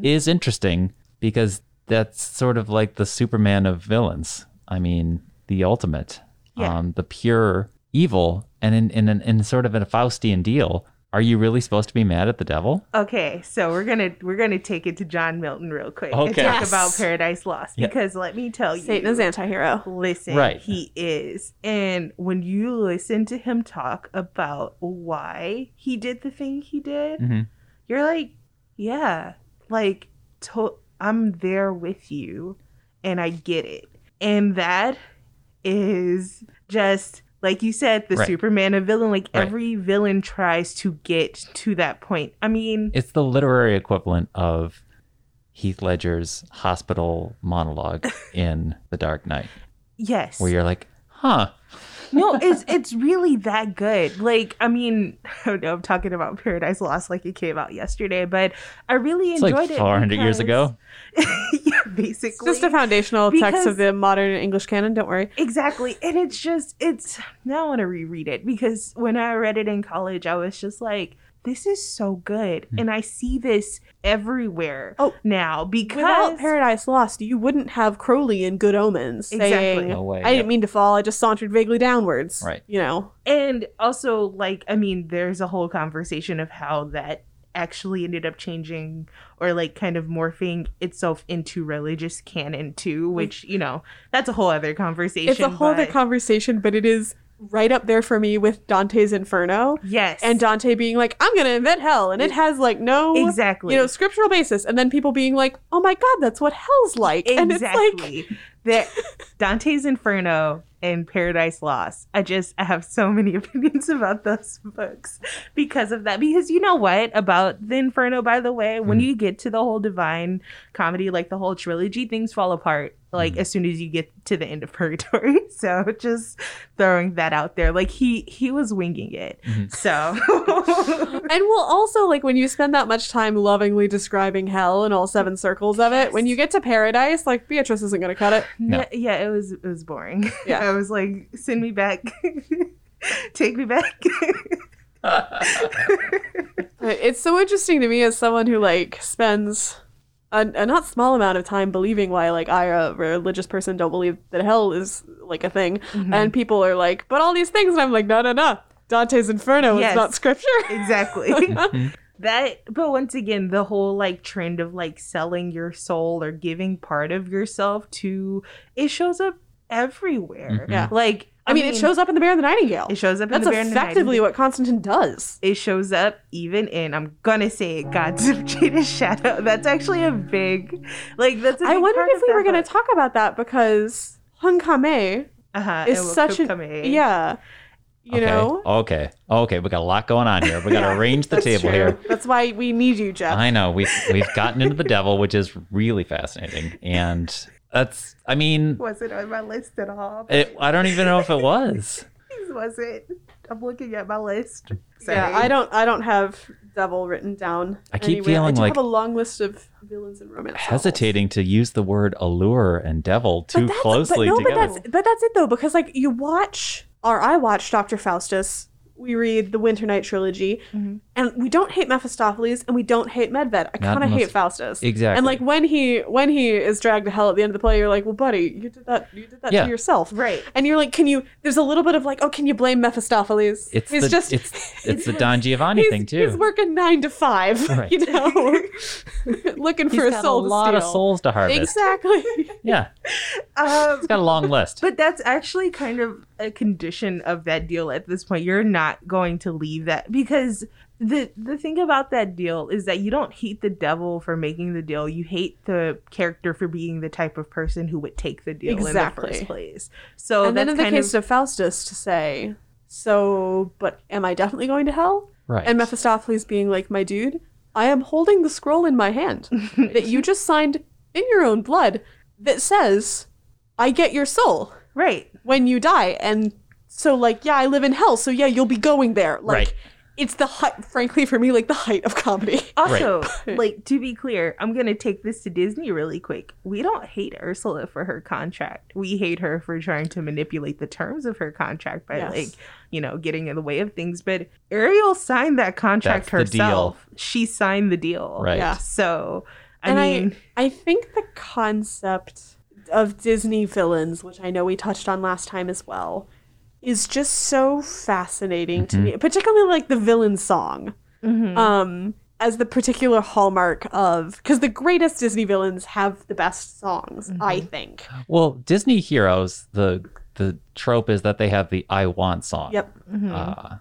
is interesting because that's sort of like the Superman of villains. I mean, the ultimate,
Yeah.
um, the pure evil. And in, in, in, in sort of a Faustian deal, are you really supposed to be mad at the devil?
Okay, so we're gonna we're gonna take it to John Milton real quick and talk
Yes.
about Paradise Lost
Yeah.
because let me tell you,
Satan is anti-hero.
listen,
Right.
he is, and when you listen to him talk about why he did the thing he did,
Mhm.
you're like, yeah, like to- I'm there with you, and I get it, and that is just like you said, the
Right.
Superman of villain. Like
Right.
every villain tries to get to that point. I mean,
It's the literary equivalent of Heath Ledger's hospital monologue in The Dark Knight,
yes,
where you're like, huh,
no, it's it's really that good. Like, I mean, I don't know, I'm talking about Paradise Lost like it came out yesterday, but I really
it's
enjoyed
like
it.
400 years ago.
yeah, basically.
It's just a foundational text of the modern English canon. Don't worry.
Exactly. And it's just, it's, now I want to reread it because when I read it in college, I was just like, this is so good. Hmm. And I see this everywhere
Oh,
now because.
Without Paradise Lost, you wouldn't have Crowley in Good Omens saying,
Exactly.
No way,
I didn't mean to fall, I just sauntered vaguely downwards.
Right.
You know?
and also, like, I mean, there's a whole conversation of how that actually ended up changing or like kind of morphing itself into religious canon too, which, you know, that's a whole other conversation.
It's a whole other conversation, but it is right up there for me with Dante's Inferno.
Yes.
And Dante being like, I'm gonna invent hell, and it has like no
Exactly.
you know, scriptural basis, and then people being like, Oh my god, that's what hell's like. And it's like
Exactly. that Dante's Inferno and Paradise Lost. I just I have so many opinions about those books because of that. Because you know what about the Inferno, by the way, when
Mhm.
you get to the whole divine comedy, like the whole trilogy, things fall apart. Like
Mhm.
as soon as you get to the end of Purgatory. So just throwing that out there. Like he he was winging it.
Mhm.
So
And well, also like when you spend that much time lovingly describing hell and all seven circles of it, when you get to paradise, like Beatrice isn't gonna cut it.
No.
Yeah, yeah, it was it was boring.
Yeah.
I was like, send me back, take me back.
It's so interesting to me as someone who like spends a, a not small amount of time believing why like I, a religious person, don't believe that hell is like a thing,
Mm-hmm.
and people are like, but all these things, and I'm like, no, no, no. Dante's Inferno
Yes.
is not scripture.
exactly. that, but once again, the whole like trend of like selling your soul or giving part of yourself to it shows up everywhere.
Mhm.
Yeah.
Like,
I mean, it shows up in the Bear and the Nightingale.
It shows up
That's
in the Bear and the
That's
effectively
what Constantine does.
It shows up even in I'm gonna say it, Gods of Jada's Shadow. That's actually a big, like that's. I
I wondered if we were going to talk about that because Hun Kame
uh-huh,
is such a yeah, you
okay.
know.
Okay. Okay. We got a lot going on here. We got to arrange the table
true.
here.
That's why we need you, Jeff.
I know we've we've gotten into the devil, which is really fascinating, and that's. I mean,
wasn't on my list at all.
it, I don't even know if it was.
was it? I'm looking at my list.
Yeah, I don't. I don't have devil written down.
I keep
anywhere. I
feeling
do
like-
have a long list of villains and romance. novels.
Hesitating to use the word allure and devil
But
too
that's-
closely
but no,
together.
But that's but that's it though, because like you watch or I watched Doctor Faustus we read the Winternight trilogy,
Mhm.
and we don't hate Mephistopheles and we don't hate Medved. I kind of hate Faustus.
Exactly.
And like when he when he is dragged to hell at the end of the play, you're like, well, buddy, you did that. You did that
Yeah.
to yourself.
Right.
And you're like, can you? There's a little bit of like, oh, can you blame Mephistopheles?
It's
he's
the
just
it's it's the Don Giovanni thing too.
He's working nine to five,
Right.
you know, looking
He's
for a soul
a
to
lot of souls to harvest.
Exactly.
Yeah,
Um,
it's got a long list.
But that's actually kind of a condition of that deal at this point. You're not going to leave that because the the thing about that deal is that you don't hate the devil for making the deal. You hate the character for being the type of person who would take the deal in the
Exactly.
first place. So
and then
that's
in the case
of,
of Faustus, to say, so, but am I definitely going to hell?
right.
And Mephistopheles being like, my dude, I am holding the scroll in my hand that you just signed in your own blood that says, I get your soul
right.
When you die. And so, like, yeah, I live in hell. So, yeah, you'll be going there. Like,
Right.
it's the height, frankly, for me, like the height of comedy.
Also, like to be clear, I'm gonna take this to Disney really quick. We don't hate Ursula for her contract. We hate her for trying to manipulate the terms of her contract by
Yes.
like, you know, getting in the way of things. But Ariel signed that contract
That's the deal.
herself. She signed the deal.
Right.
Yeah.
So I
and
mean
I, I think the concept of Disney villains, which I know we touched on last time as well, is just so fascinating to me. Particularly like the villain song, um, as the particular hallmark of because the greatest Disney villains have the best songs. I think.
well, Disney heroes, the the trope is that they have the "I want" song.
Yep.
Uh,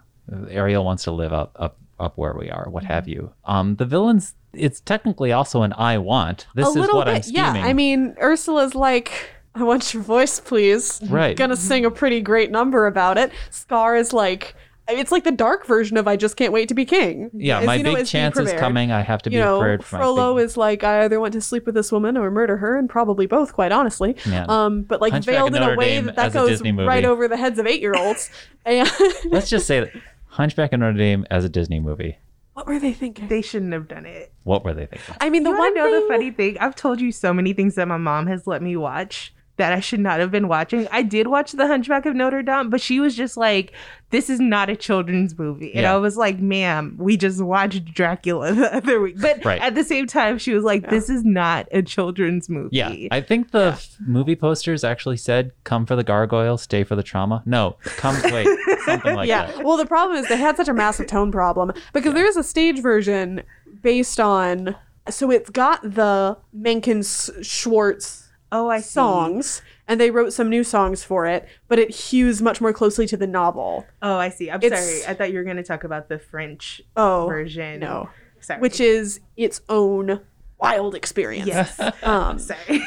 Ariel wants to live up up up where we are, what have you. Um, the villains, it's technically also an "I want." This
a
is what I'm
bit. Yeah. I mean, Ursula's like. I want your voice, please.
Right.
Gonna sing a pretty great number about it. Scar is like, it's like the dark version of I just can't wait to be king.
yeah,
As,
my
you know,
big
is
chance is coming. I have to be
You know,
prepared for
Frollo is like, I either want to sleep with this woman or murder her, and probably both, quite honestly.
Yeah.
Um, but like
Hunchback
veiled in a way
Dame
that that goes right over the heads of eight-year-olds. and
Let's just say that Hunchback of Notre Dame as a Disney movie.
what were they thinking?
they shouldn't have done it.
What were they thinking?
I mean, the
you
one
one know
thing,
the funny thing? I've told you so many things that my mom has let me watch that I should not have been watching. I did watch The Hunchback of Notre Dame, but she was just like, "This is not a children's movie," and
Yeah.
I was like, "Ma'am, we just watched Dracula the other week." But
Right.
at the same time, she was like, "This is not a children's movie."
Yeah, I think the f- movie posters actually said "Come for the gargoyle, stay for the trauma." No, come wait, something like
yeah.
that. Yeah.
Well, the problem is they had such a massive tone problem because there is a stage version based on. So it's got the Menken Schwartz
oh, I see.
songs, and they wrote some new songs for it, but it hews much more closely to the novel.
Oh, I see. I'm
It's-
sorry. I thought you were going to talk about the French
Oh,
version.
no.
sorry.
which is its own wild experience.
yes.
Um,
sorry.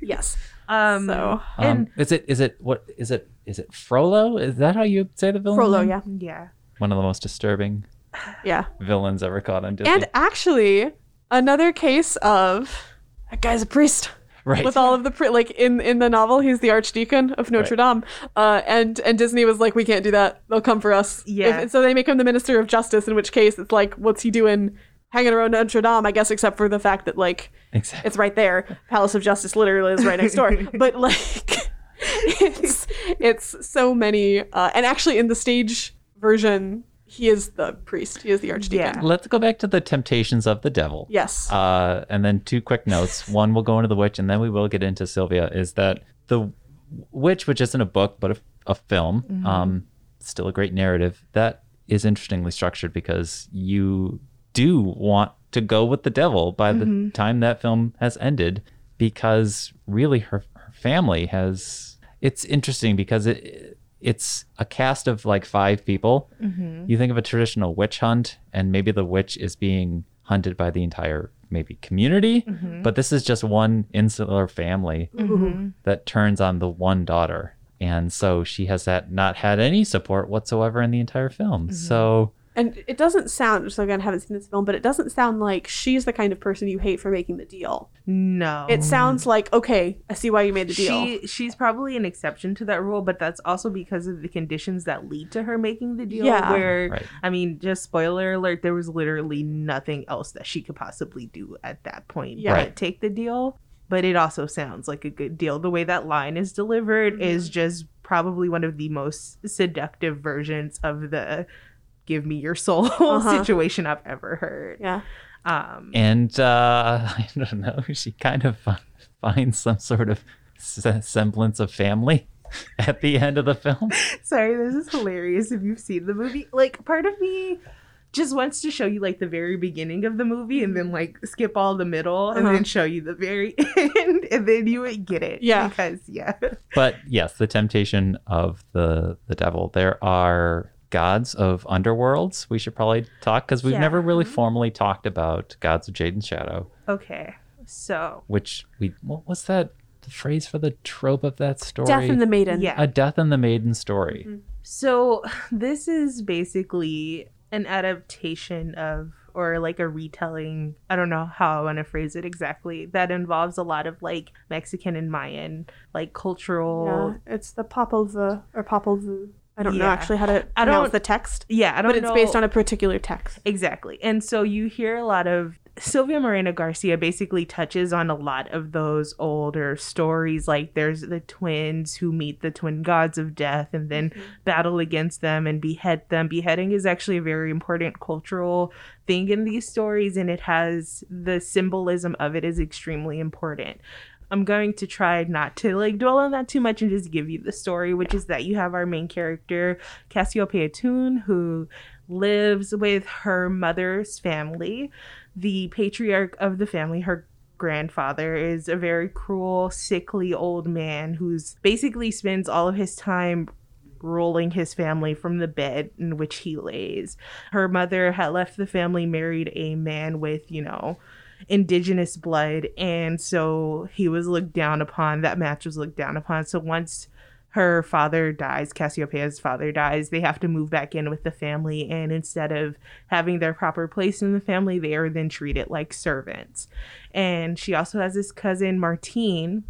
yes.
Um,
So
and
Um, is it is it what is it is it Frollo? Is that how you say the villain?
Frollo,
name?
yeah,
yeah.
One of the most disturbing
yeah.
villains ever caught on Disney.
And actually, another case of that guy's a priest.
Right.
With all of the pri- like in in the novel, he's the archdeacon of Notre Dame, uh, and and Disney was like, we can't do that. They'll come for us.
Yeah.
If- so they make him the minister of justice. In which case, it's like, what's he doing, hanging around Notre Dame? I guess, except for the fact that like
exactly.
it's right there. Palace of Justice literally is right next door. but like it's it's so many uh, and actually in the stage version he is the priest. He is the archdeacon.
Yeah.
Let's go back to the temptations of the devil.
Yes.
Uh, and then two quick notes. One, we'll go into the witch, and then we will get into Silvia. Is that the witch, which isn't a book but a, a film,
Mm-hmm.
um, still a great narrative. That is interestingly structured because you do want to go with the devil by the
Mm-hmm.
time that film has ended, because really her, her family has. It's interesting because it it's a cast of like five people. Mm-hmm. You think of a traditional witch hunt, and maybe the witch is being hunted by the entire maybe community, mm-hmm. but this is just one insular family mm-hmm. that turns on the one daughter. And so she has that not had any support whatsoever in the entire film. So
and it doesn't sound so again I haven't seen this film, but it doesn't sound like she's the kind of person you hate for making the deal.
No.
It sounds like, okay, I see why you made the deal.
She she's probably an exception to that rule, but that's also because of the conditions that lead to her making the deal.
Yeah.
Where
Right.
I mean, just spoiler alert, there was literally nothing else that she could possibly do at that point
Yeah.
Right.
take the deal. But it also sounds like a good deal. The way that line is delivered
Mm-hmm.
is just probably one of the most seductive versions of the give me your soul
Uh-huh.
situation I've ever heard.
Yeah.
Um,
And uh, I don't know, she kind of finds some sort of semblance of family at the end of the film.
sorry, this is hilarious if you've seen the movie. Like, part of me just wants to show you like the very beginning of the movie and then like skip all the middle and
Uh-huh.
then show you the very end and then you would get it.
Yeah.
Because, yeah.
But yes, the temptation of the the devil. There are gods of underworlds. We should probably talk because we've
Yeah.
never really mm-hmm. formally talked about gods of Jade and Shadow.
Okay. So,
Which we what was that the phrase for the trope of that story?
Death in the Maiden.
yeah.
a death in the maiden story. Mm-hmm.
So this is basically an adaptation of or like a retelling. I don't know how I want to phrase it exactly. That involves a lot of like Mexican and Mayan like cultural.
Yeah, it's the Popol Vuh or Popol Vuh. I don't know actually how to
I don't-
the text,
Yeah, I don't
but it's
know.
based on a particular text.
Exactly. And so you hear a lot of Silvia Moreno Garcia basically touches on a lot of those older stories. Like there's the twins who meet the twin gods of death and then mm-hmm. battle against them and behead them. Beheading is actually a very important cultural thing in these stories, and it has the symbolism of it is extremely important. I'm going to try not to like dwell on that too much and just give you the story, which is that you have our main character, Cassiopeia Tun, who lives with her mother's family. The patriarch of the family, her grandfather, is a very cruel, sickly old man who's basically spends all of his time rolling his family from the bed in which he lays. Her mother had left the family, married a man with, you know, indigenous blood, and so he was looked down upon. That match was looked down upon. So once her father dies, Cassiopeia's father dies, they have to move back in with the family, and instead of having their proper place in the family, they are then treated like servants. And she also has this cousin, Martine,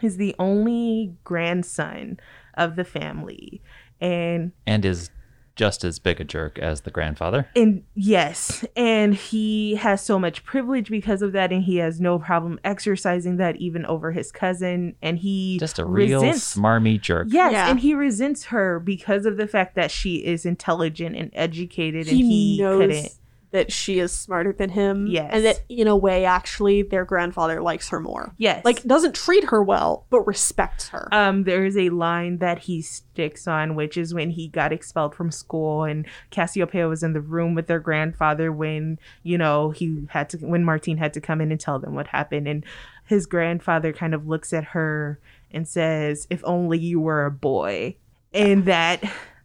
who's the only grandson of the family. And
And is just as big a jerk as the grandfather.
and yes, and he has so much privilege because of that, and he has no problem exercising that even over his cousin. And he
Just a real
resents
smarmy jerk.
Yes,
Yeah.
and he resents her because of the fact that she is intelligent and educated, and
He,
he
knows
couldn't.
That she is smarter than him.
Yes.
and that in a way, actually, their grandfather likes her more.
Yes,
Like doesn't treat her well, but respects her.
um, there is a line that he sticks on, which is when he got expelled from school, and Cassiopeia was in the room with their grandfather when you know he had to when Martine had to come in and tell them what happened, and his grandfather kind of looks at her and says, "If only you were a boy," and that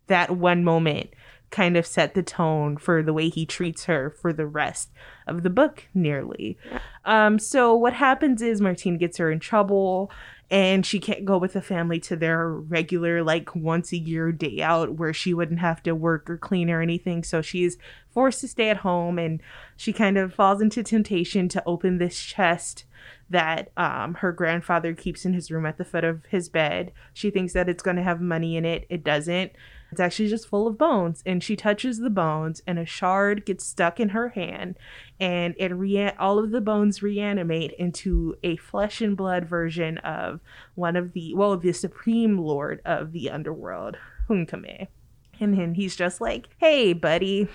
that one moment kind of set the tone for the way he treats her for the rest of the book nearly um so what happens is martine gets her in trouble and she can't go with the family to their regular like once a year day out where she wouldn't have to work or clean or anything so she's forced to stay at home and she kind of falls into temptation to open this chest that um, her grandfather keeps in his room at the foot of his bed. She thinks that it's going to have money in it. It doesn't. It's actually just full of bones. And she touches the bones, and a shard gets stuck in her hand, and it rea- all of the bones reanimate into a flesh and blood version of one of the well, the supreme lord of the underworld, Hunkame. And then he's just like, "Hey, buddy."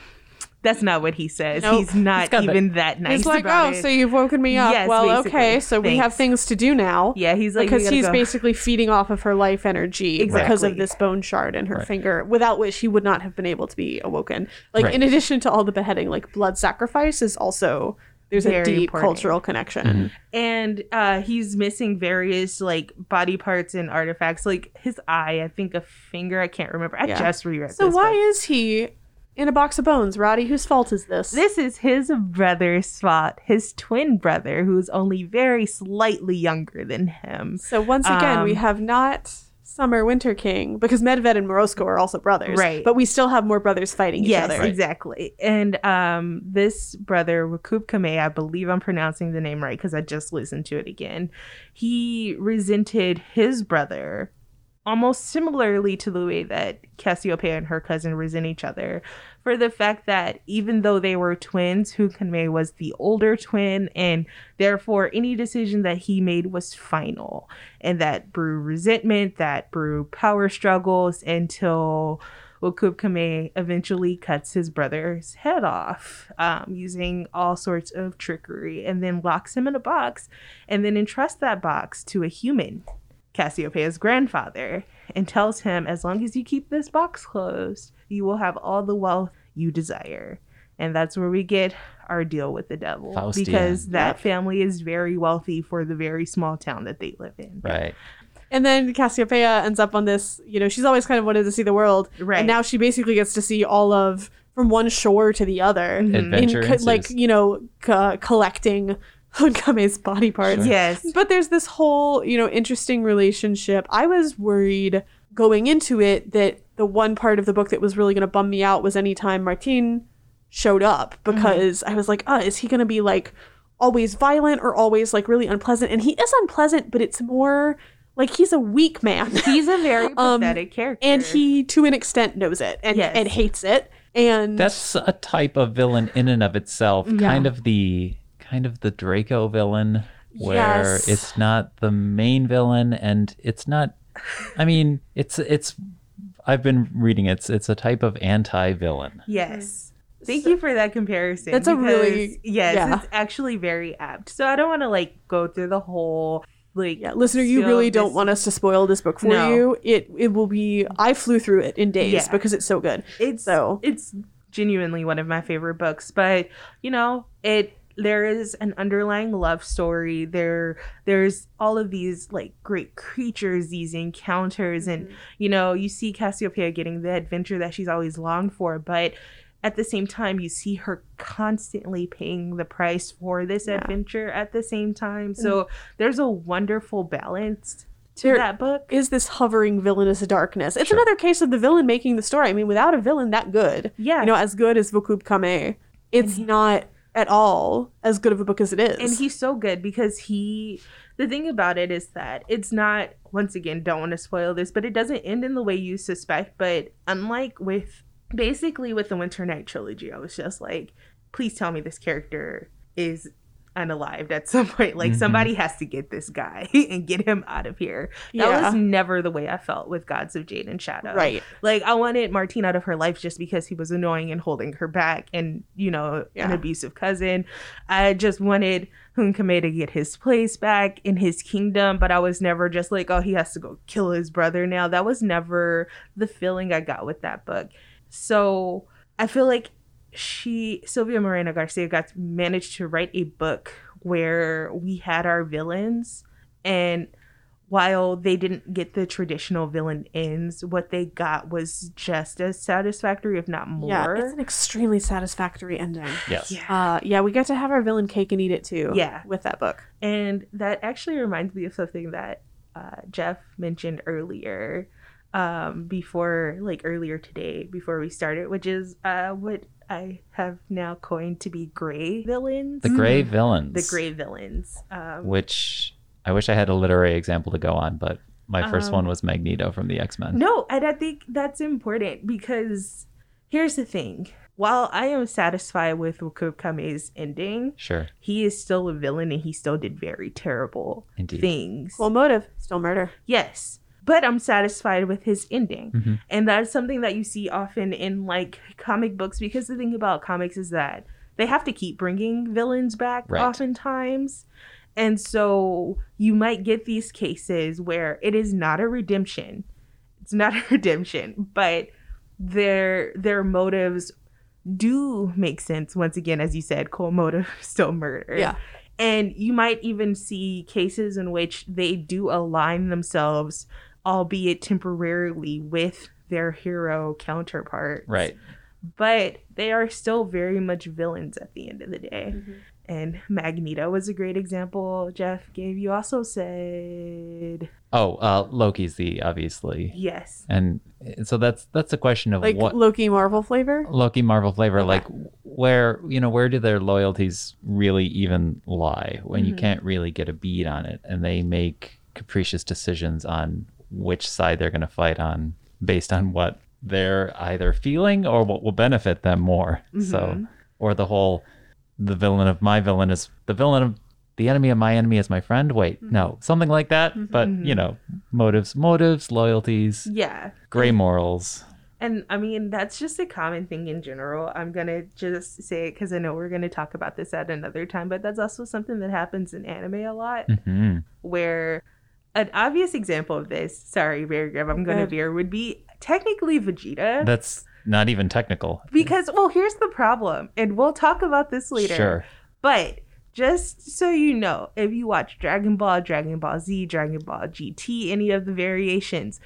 That's not what he says.
Nope.
He's not
He's got the-
even that nice.
He's like,
about
oh,
it.
so you've woken me up.
Yes,
well,
basically.
okay, so we have things to do now.
yeah, he's like
because he's
go.
basically feeding off of her life energy because of this bone shard in her
Right.
finger, without which he would not have been able to be awoken. Like
Right.
in addition to all the beheading, like blood sacrifice is also there's a deep
important.
cultural connection.
Mm-hmm.
and uh he's missing various like body parts and artifacts like his eye i think a finger i can't remember i
Yeah.
just reread
So
this
why
book.
is he in a box of bones, Rodi? Whose fault is this?
this is his brother's fault his twin brother who's only very slightly younger than him
so once again, we
Um,
have not Summer Winter King because Medved and Morozko are also brothers,
Right.
But we still have more brothers fighting each
yes
other.
Right.
exactly and um this brother Wakub Kame, i believe i'm pronouncing the name right because i just listened to it again he resented his brother almost similarly to the way that Cassiopeia and her cousin resent each other for the fact that even though they were twins, Hunkame was the older twin, and therefore any decision that he made was final, and that brew resentment, that brew power struggles until Okubkame eventually cuts his brother's head off um, using all sorts of trickery and then locks him in a box and then entrusts that box to a human Cassiopeia's grandfather and tells him, as long as you keep this box closed, you will have all the wealth you desire. And that's where we get our deal with the devil.
Faustian.
Because that
Yep.
family is very wealthy for the very small town that they live in.
Right.
And then Cassiopeia ends up on this, you know, she's always kind of wanted to see the world.
Right.
And now she basically gets to see all of from one shore to the other.
Mm-hmm.
Adventure
In co- like, you know, co- collecting Hunkame's body parts.
Sure.
Yes.
But there's this whole, you know, interesting relationship. I was worried going into it that the one part of the book that was really going to bum me out was anytime Martine showed up because I was like, oh, is he going to be like always violent or always like really unpleasant? And he is unpleasant, but it's more like he's a weak man.
He's a very
Um,
pathetic character.
and he, to an extent, knows it and,
Yes.
and hates it. And
That's a type of villain in and of itself.
Yeah.
Kind of the kind of the Draco villain where
Yes.
it's not the main villain and it's not I mean, it's it's I've been reading it's it's a type of anti-villain.
Yes. Mm. Thank you for that comparison.
That's a really-
yes,
yeah.
it's actually very apt. So I don't want to like go through the whole like
yeah, listener, you really
this-
don't want us to spoil this book for
No.
you. It it will be. I flew through it in days
Yeah.
because it's so good.
It's
So-
it's genuinely one of my favorite books, but you know, it there is an underlying love story. There there's all of these like great creatures, these encounters and mm-hmm. you know, you see Cassiopeia getting the adventure that she's always longed for, but at the same time you see her constantly paying the price for this
Yeah.
adventure at the same time. Mm. So there's a wonderful balance to
There-
that book.
Is this hovering villainous darkness? It's
Sure.
another case of the villain making the story. I mean, without a villain that good,
Yeah.
you know, as good as Vukub Kame, it's not at all as good of a book as it is.
and he's so good because he the thing about it is that it's not once again don't want to spoil this but it doesn't end in the way you suspect but unlike with basically with the Winternight trilogy i was just like please tell me this character is unalived at some point like
Mhm.
somebody has to get this guy and get him out of here that
Yeah.
was never the way i felt with gods of jade and shadow
right.
like I wanted Martine out of her life just because he was annoying and holding her back and, you know, an abusive cousin. I just wanted Hunkame to get his place back in his kingdom, but I was never just like, oh, he has to go kill his brother now. That was never the feeling I got with that book. So I feel like she Silvia Moreno Garcia got managed to write a book where we had our villains and while they didn't get the traditional villain ends, what they got was just as satisfactory, if not more.
Yeah, it's an extremely satisfactory ending.
Yes.
Yeah.
Uh, yeah, we get to have our villain cake and eat it too.
Yeah.
with that book.
And that actually reminds me of something that uh, Jeff mentioned earlier, um, before, like earlier today, before we started, which is uh, what I have now coined to be gray villains.
The gray villains.
The gray villains. Um,
which I wish I had a literary example to go on, but my first
Um,
one was Magneto from the X-Men.
No, and I think that's important because here's the thing. While I am satisfied with Wakub Kame's ending,
Sure.
he is still a villain and he still did very terrible
Indeed.
things.
Well, motive still murder.
yes. But I'm satisfied with his ending.
Mhm.
And that's something that you see often in like comic books because the thing about comics is that they have to keep bringing villains back
Right.
oftentimes. And so you might get these cases where it is not a redemption. It's not a redemption, but their their motives do make sense once again as you said core motive still murder
Yeah.
and you might even see cases in which they do align themselves albeit temporarily with their hero counterparts
Right.
but they are still very much villains at the end of the day and magneto was a great example jeff gave you also said
Oh, uh, Loki's the obviously,
yes
and so that's that's a question of
Like
what
Loki Marvel flavor.
Loki Marvel flavor,
Okay.
like where you know where do their loyalties really even lie when you
Mhm.
can't really get a bead on it, and they make capricious decisions on which side they're going to fight on based on what they're either feeling or what will benefit them more. So, mm-hmm. or the whole the villain of my villain is the villain of the enemy of my enemy is my friend. Wait, mm-hmm. no, something like that. Mm-hmm. But you know, motives, motives, loyalties,
Yeah.
gray morals.
And I mean, that's just a common thing in general. I'm going to just say it because I know we're going to talk about this at another time, but that's also something that happens in anime a lot
hmm
where an obvious example of this, sorry, Bear Grib, I'm going to
Good.
veer, would be technically Vegeta.
That's not even technical.
because, well, here's the problem, and we'll talk about this later.
Sure.
But just so you know, if you watch Dragon Ball, Dragon Ball Z, Dragon Ball GT, any of the variations,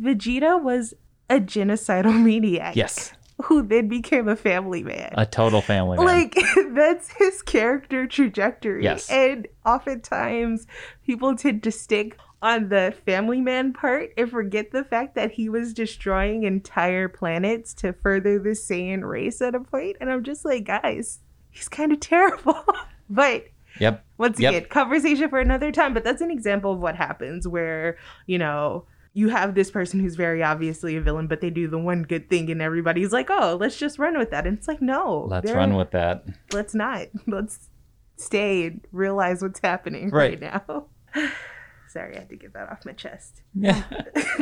Vegeta was a genocidal maniac.
Yes,
Who then became a family man.
a total family man.
like that's his character trajectory.
Yes.
And oftentimes people tend to stick on the family man part and forget the fact that he was destroying entire planets to further the Saiyan race at a point. And I'm just like, guys, he's kind of terrible. but
yep.
once
Yep.
again, conversation for another time. But that's an example of what happens where, you know, you have this person who's very obviously a villain, but they do the one good thing, and everybody's like, "Oh, let's just run with that." And it's like, no,
Let's run with that.
Let's not. Let's stay and realize what's happening right,
Right.
now. Sorry, I had to get that off my chest.
Yeah.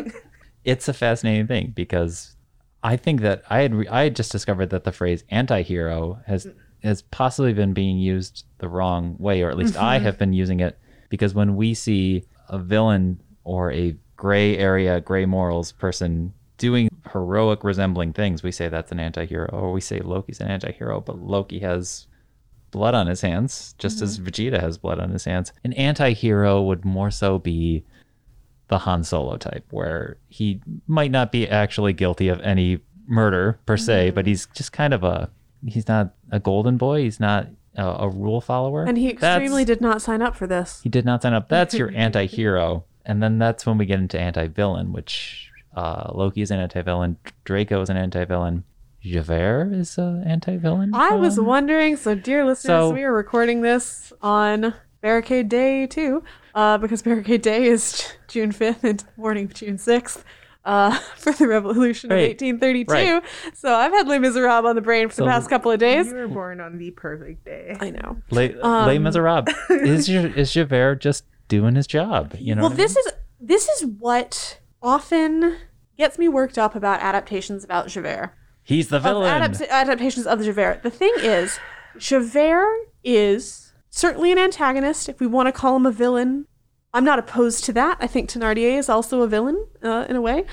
it's a fascinating thing because I think that I had re- I had just discovered that the phrase anti-hero has mm. has possibly been being used the wrong way or at least I mm-hmm. have been using it because when we see a villain or a gray area gray morals person doing heroic resembling things we say that's an anti-hero or we say Loki's an anti-hero but Loki has blood on his hands just as Vegeta has blood on his hands. An anti-hero would more so be the Han Solo type, where he might not be actually guilty of any murder per se, but he's just kind of a he's not a golden boy, he's not a, a rule follower,
And he extremely
That's-
did not sign up for this.
he did not sign up. That's your anti-hero, and then that's when we get into anti-villain, which uh, Loki is an anti-villain, Draco is an anti-villain, Javert is an anti-villain.
I was wondering, so dear listeners,
So-
we are recording this on Barricade Day too, uh, because Barricade Day is June 5th and morning of June 6th. Uh, for the revolution of 1832.
Right.
So I've had Les Miserables on the brain for
So-
the past couple of days.
You were born on the perfect day.
I know.
Les,
Um,
Les Miserables. is your, is Javert just doing his job? You know.
well,
what I
this is this is what often gets me worked up about adaptations about Javert.
He's the
of
villain.
adapt- adaptations of the Javert. The thing is, Javert is certainly an antagonist. If we want to call him a villain, I'm not opposed to that. I think Thenardier is also a villain uh, in a way,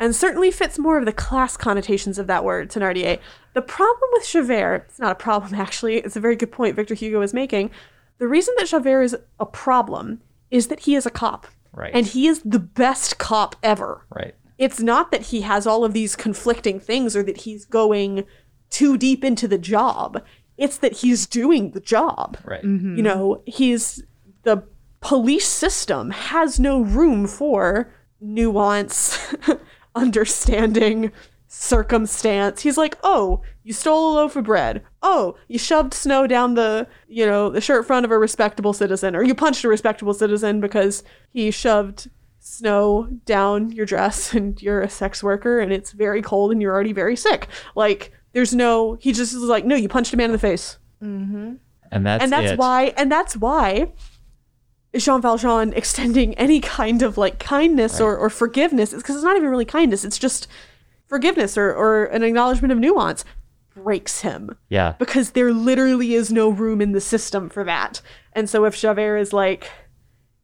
and certainly fits more of the class connotations of that word, Thenardier. The problem with Javert, it's not a problem actually. It's a very good point Victor Hugo is making. The reason that Javert is a problem is that he is a cop,
Right.
and he is the best cop ever
right.
It's not that he has all of these conflicting things or that he's going too deep into the job. It's that he's doing the job.
Right. Mm-hmm.
You know, he's the police system has no room for nuance, understanding, circumstance. He's like, "Oh, you stole a loaf of bread. Oh, you shoved snow down the, you know, the shirt front of a respectable citizen or you punched a respectable citizen because he shoved snow down your dress and you're a sex worker and it's very cold and you're already very sick. Like there's no he just is like, "No, you punched a man in the face." Mm-hmm.
And that's
and that's
it.
why and that's why Jean Valjean extending any kind of like kindness or, or forgiveness is because it's not even really kindness it's just forgiveness or, or an acknowledgement of nuance breaks him
Yeah.
because there literally is no room in the system for that and so if Javert is like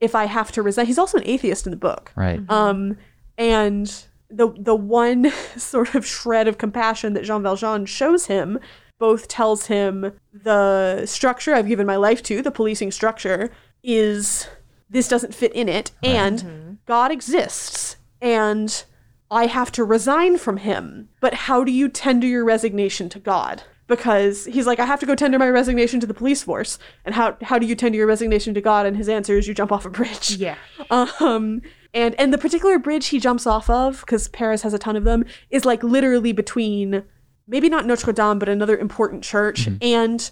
if I have to resign he's also an atheist in the book
Right.
um, and the the one sort of shred of compassion that Jean Valjean shows him both tells him the structure I've given my life to, the policing structure, is this doesn't fit in it, and God exists, and I have to resign from him. But how do you tender your resignation to God? Because he's like, I have to go tender my resignation to the police force. And how how do you tender your resignation to God? And his answer is you jump off a bridge.
Yeah.
Um, and and the particular bridge he jumps off of, because Paris has a ton of them, is like literally between maybe not Notre Dame, but another important church and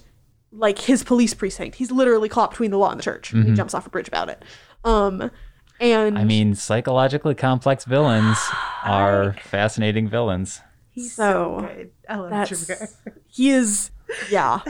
like his police precinct. He's literally caught between the law and the church. He jumps off a bridge about it. Um, And
I mean, psychologically complex villains are fascinating villains.
He's
So,
so, good. I love
that's
Javert.
he is yeah.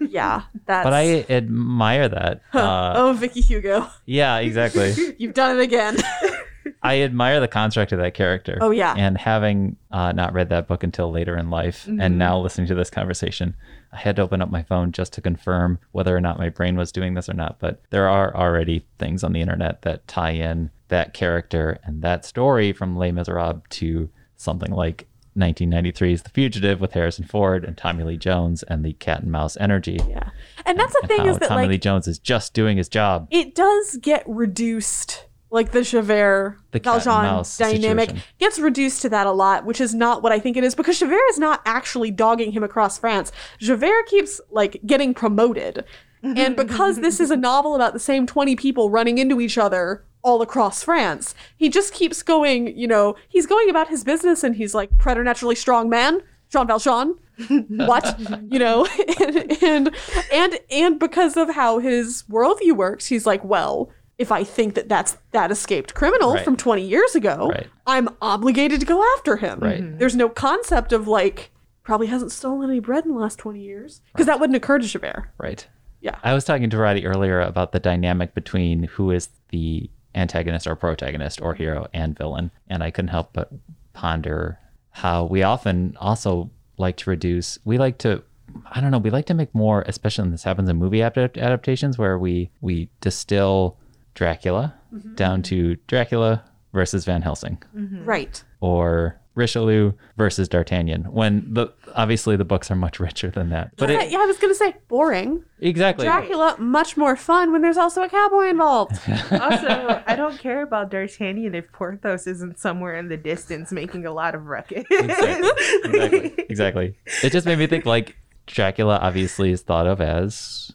Yeah. That's
But I admire that. Uh,
Oh, Vicky Hugo.
yeah, exactly.
You've done it again.
I admire the construct of that character.
Oh, yeah.
And having uh, not read that book until later in life, and now listening to this conversation, I had to open up my phone just to confirm whether or not my brain was doing this or not. But there are already things on the internet that tie in that character and that story from Les Miserables to something like 1993's The Fugitive with Harrison Ford and Tommy Lee Jones and the cat and mouse energy.
yeah. And that's the
And
thing
how
is that
Tommy
like
Lee Jones is just doing his job.
it does get reduced like the Javert
The cat and
Valjean
mouse
dynamic
situation.
gets reduced to that a lot, which is not what I think it is because Javert is not actually dogging him across France. Javert keeps like getting promoted. And because this is a novel about the same 20 people running into each other all across France, he just keeps going, you know, he's going about his business and he's like preternaturally strong man, Jean Valjean. what you know and, and and and because of how his worldview works he's like well if i think that that's that escaped criminal
Right.
from 20 years ago
Right.
i'm obligated to go after him
Right. Mm-hmm.
there's no concept of like probably hasn't stolen any bread in the last 20 years because that wouldn't occur to Javert.
Right.
Yeah.
I was talking to Rodi earlier about the dynamic between who is the antagonist or protagonist or hero and villain. And I couldn't help but ponder how we often also like to reduce, we like to, I don't know, we like to make more, especially when this happens in movie adapt- adaptations where we, we distill Dracula mm-hmm. down to Dracula versus Van Helsing. Mm-hmm.
Right.
Or Richelieu versus D'Artagnan when the obviously the books are much richer than that. But
yeah,
it,
yeah i was gonna say boring
exactly.
dracula much more fun when there's also a cowboy involved
Also, I don't care about D'Artagnan if Porthos isn't somewhere in the distance making a lot of ruckus.
exactly. exactly. Exactly. It just made me think like Dracula obviously is thought of as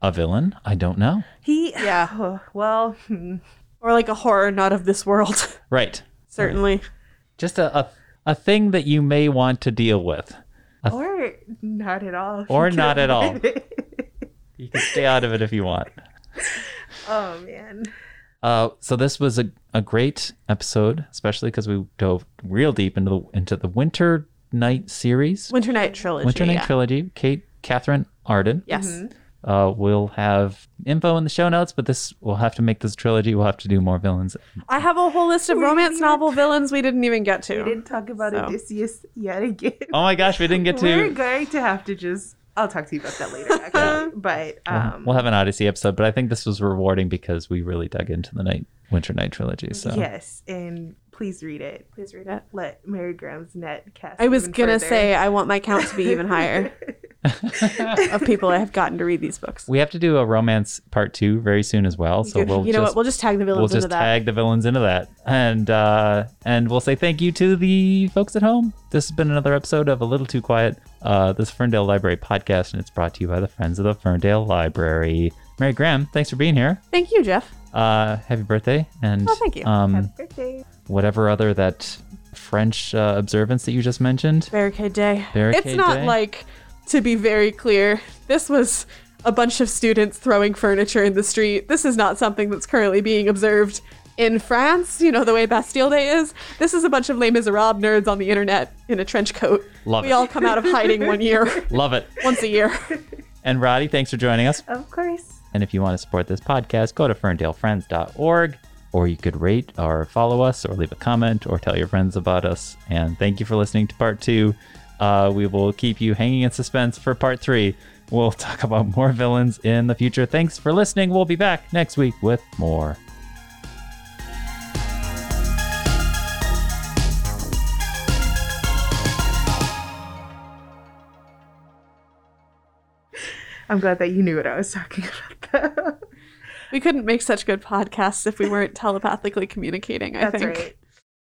a villain. I don't know.
He,
Yeah.
well, hmm.
or like a horror not of this world
Right.
certainly
Just a, a a thing that you may want to deal with.
or not at all.
Or not at all. You can stay out of it if you want.
oh man.
Uh, so this was a, a great episode, especially because we dove real deep into the into the Winter Night series,
winter night trilogy
Winternight
yeah.
trilogy. Kate Katherine Arden.
yes
Uh, we'll have info in the show notes, but this we'll have to make this trilogy. We'll have to do more villains.
I have a whole list of
We
romance
didn't
novel villains we didn't even get to.
We didn't talk about
So.
Odysseus yet again.
Oh my gosh, we didn't get to.
We're
to.
going to have to just. I'll talk to you about that later, actually. but um,
we'll have an Odyssey episode, but I think this was rewarding because we really dug into the night Winternight trilogy. So
yes, and please read it.
Please read it.
Let Mary Grahame's net cast.
I was gonna
further.
say I want my count to be even higher of people I have gotten to read these books.
we have to do a romance part two very soon as well. So we'll
you know
just
what? We'll just tag the villains into that.
we'll just
into that.
tag the villains into that, and uh, and we'll say thank you to the folks at home. This has been another episode of A Little Too Quiet, uh, this Ferndale Library podcast, and it's brought to you by the Friends of the Ferndale Library. Mary Graham, thanks for being here.
Thank you, Jeff.
Uh, happy birthday, and
Oh, thank you.
Um,
Happy birthday.
whatever other that French uh, observance that you just mentioned.
Barricade Day.
Barricade
it's not
Day?
like, to be very clear, this was a bunch of students throwing furniture in the street. This is not something that's currently being observed in France, you know, the way Bastille Day is. This is a bunch of Les Miserables nerds on the internet in a trench coat.
Love
we
it.
all come out of hiding one year,
Love it.
once a year.
And Rodi, thanks for joining us.
Of course.
And if you want to support this podcast, go to ferndalefriends.org, or you could rate or follow us, or leave a comment, or tell your friends about us. And thank you for listening to part two. Uh, we will keep you hanging in suspense for part three. We'll talk about more villains in the future. Thanks for listening. We'll be back next week with more.
I'm glad that you knew what I was talking about. Though.
We couldn't make such good podcasts if we weren't telepathically communicating, I
That's
think.
right.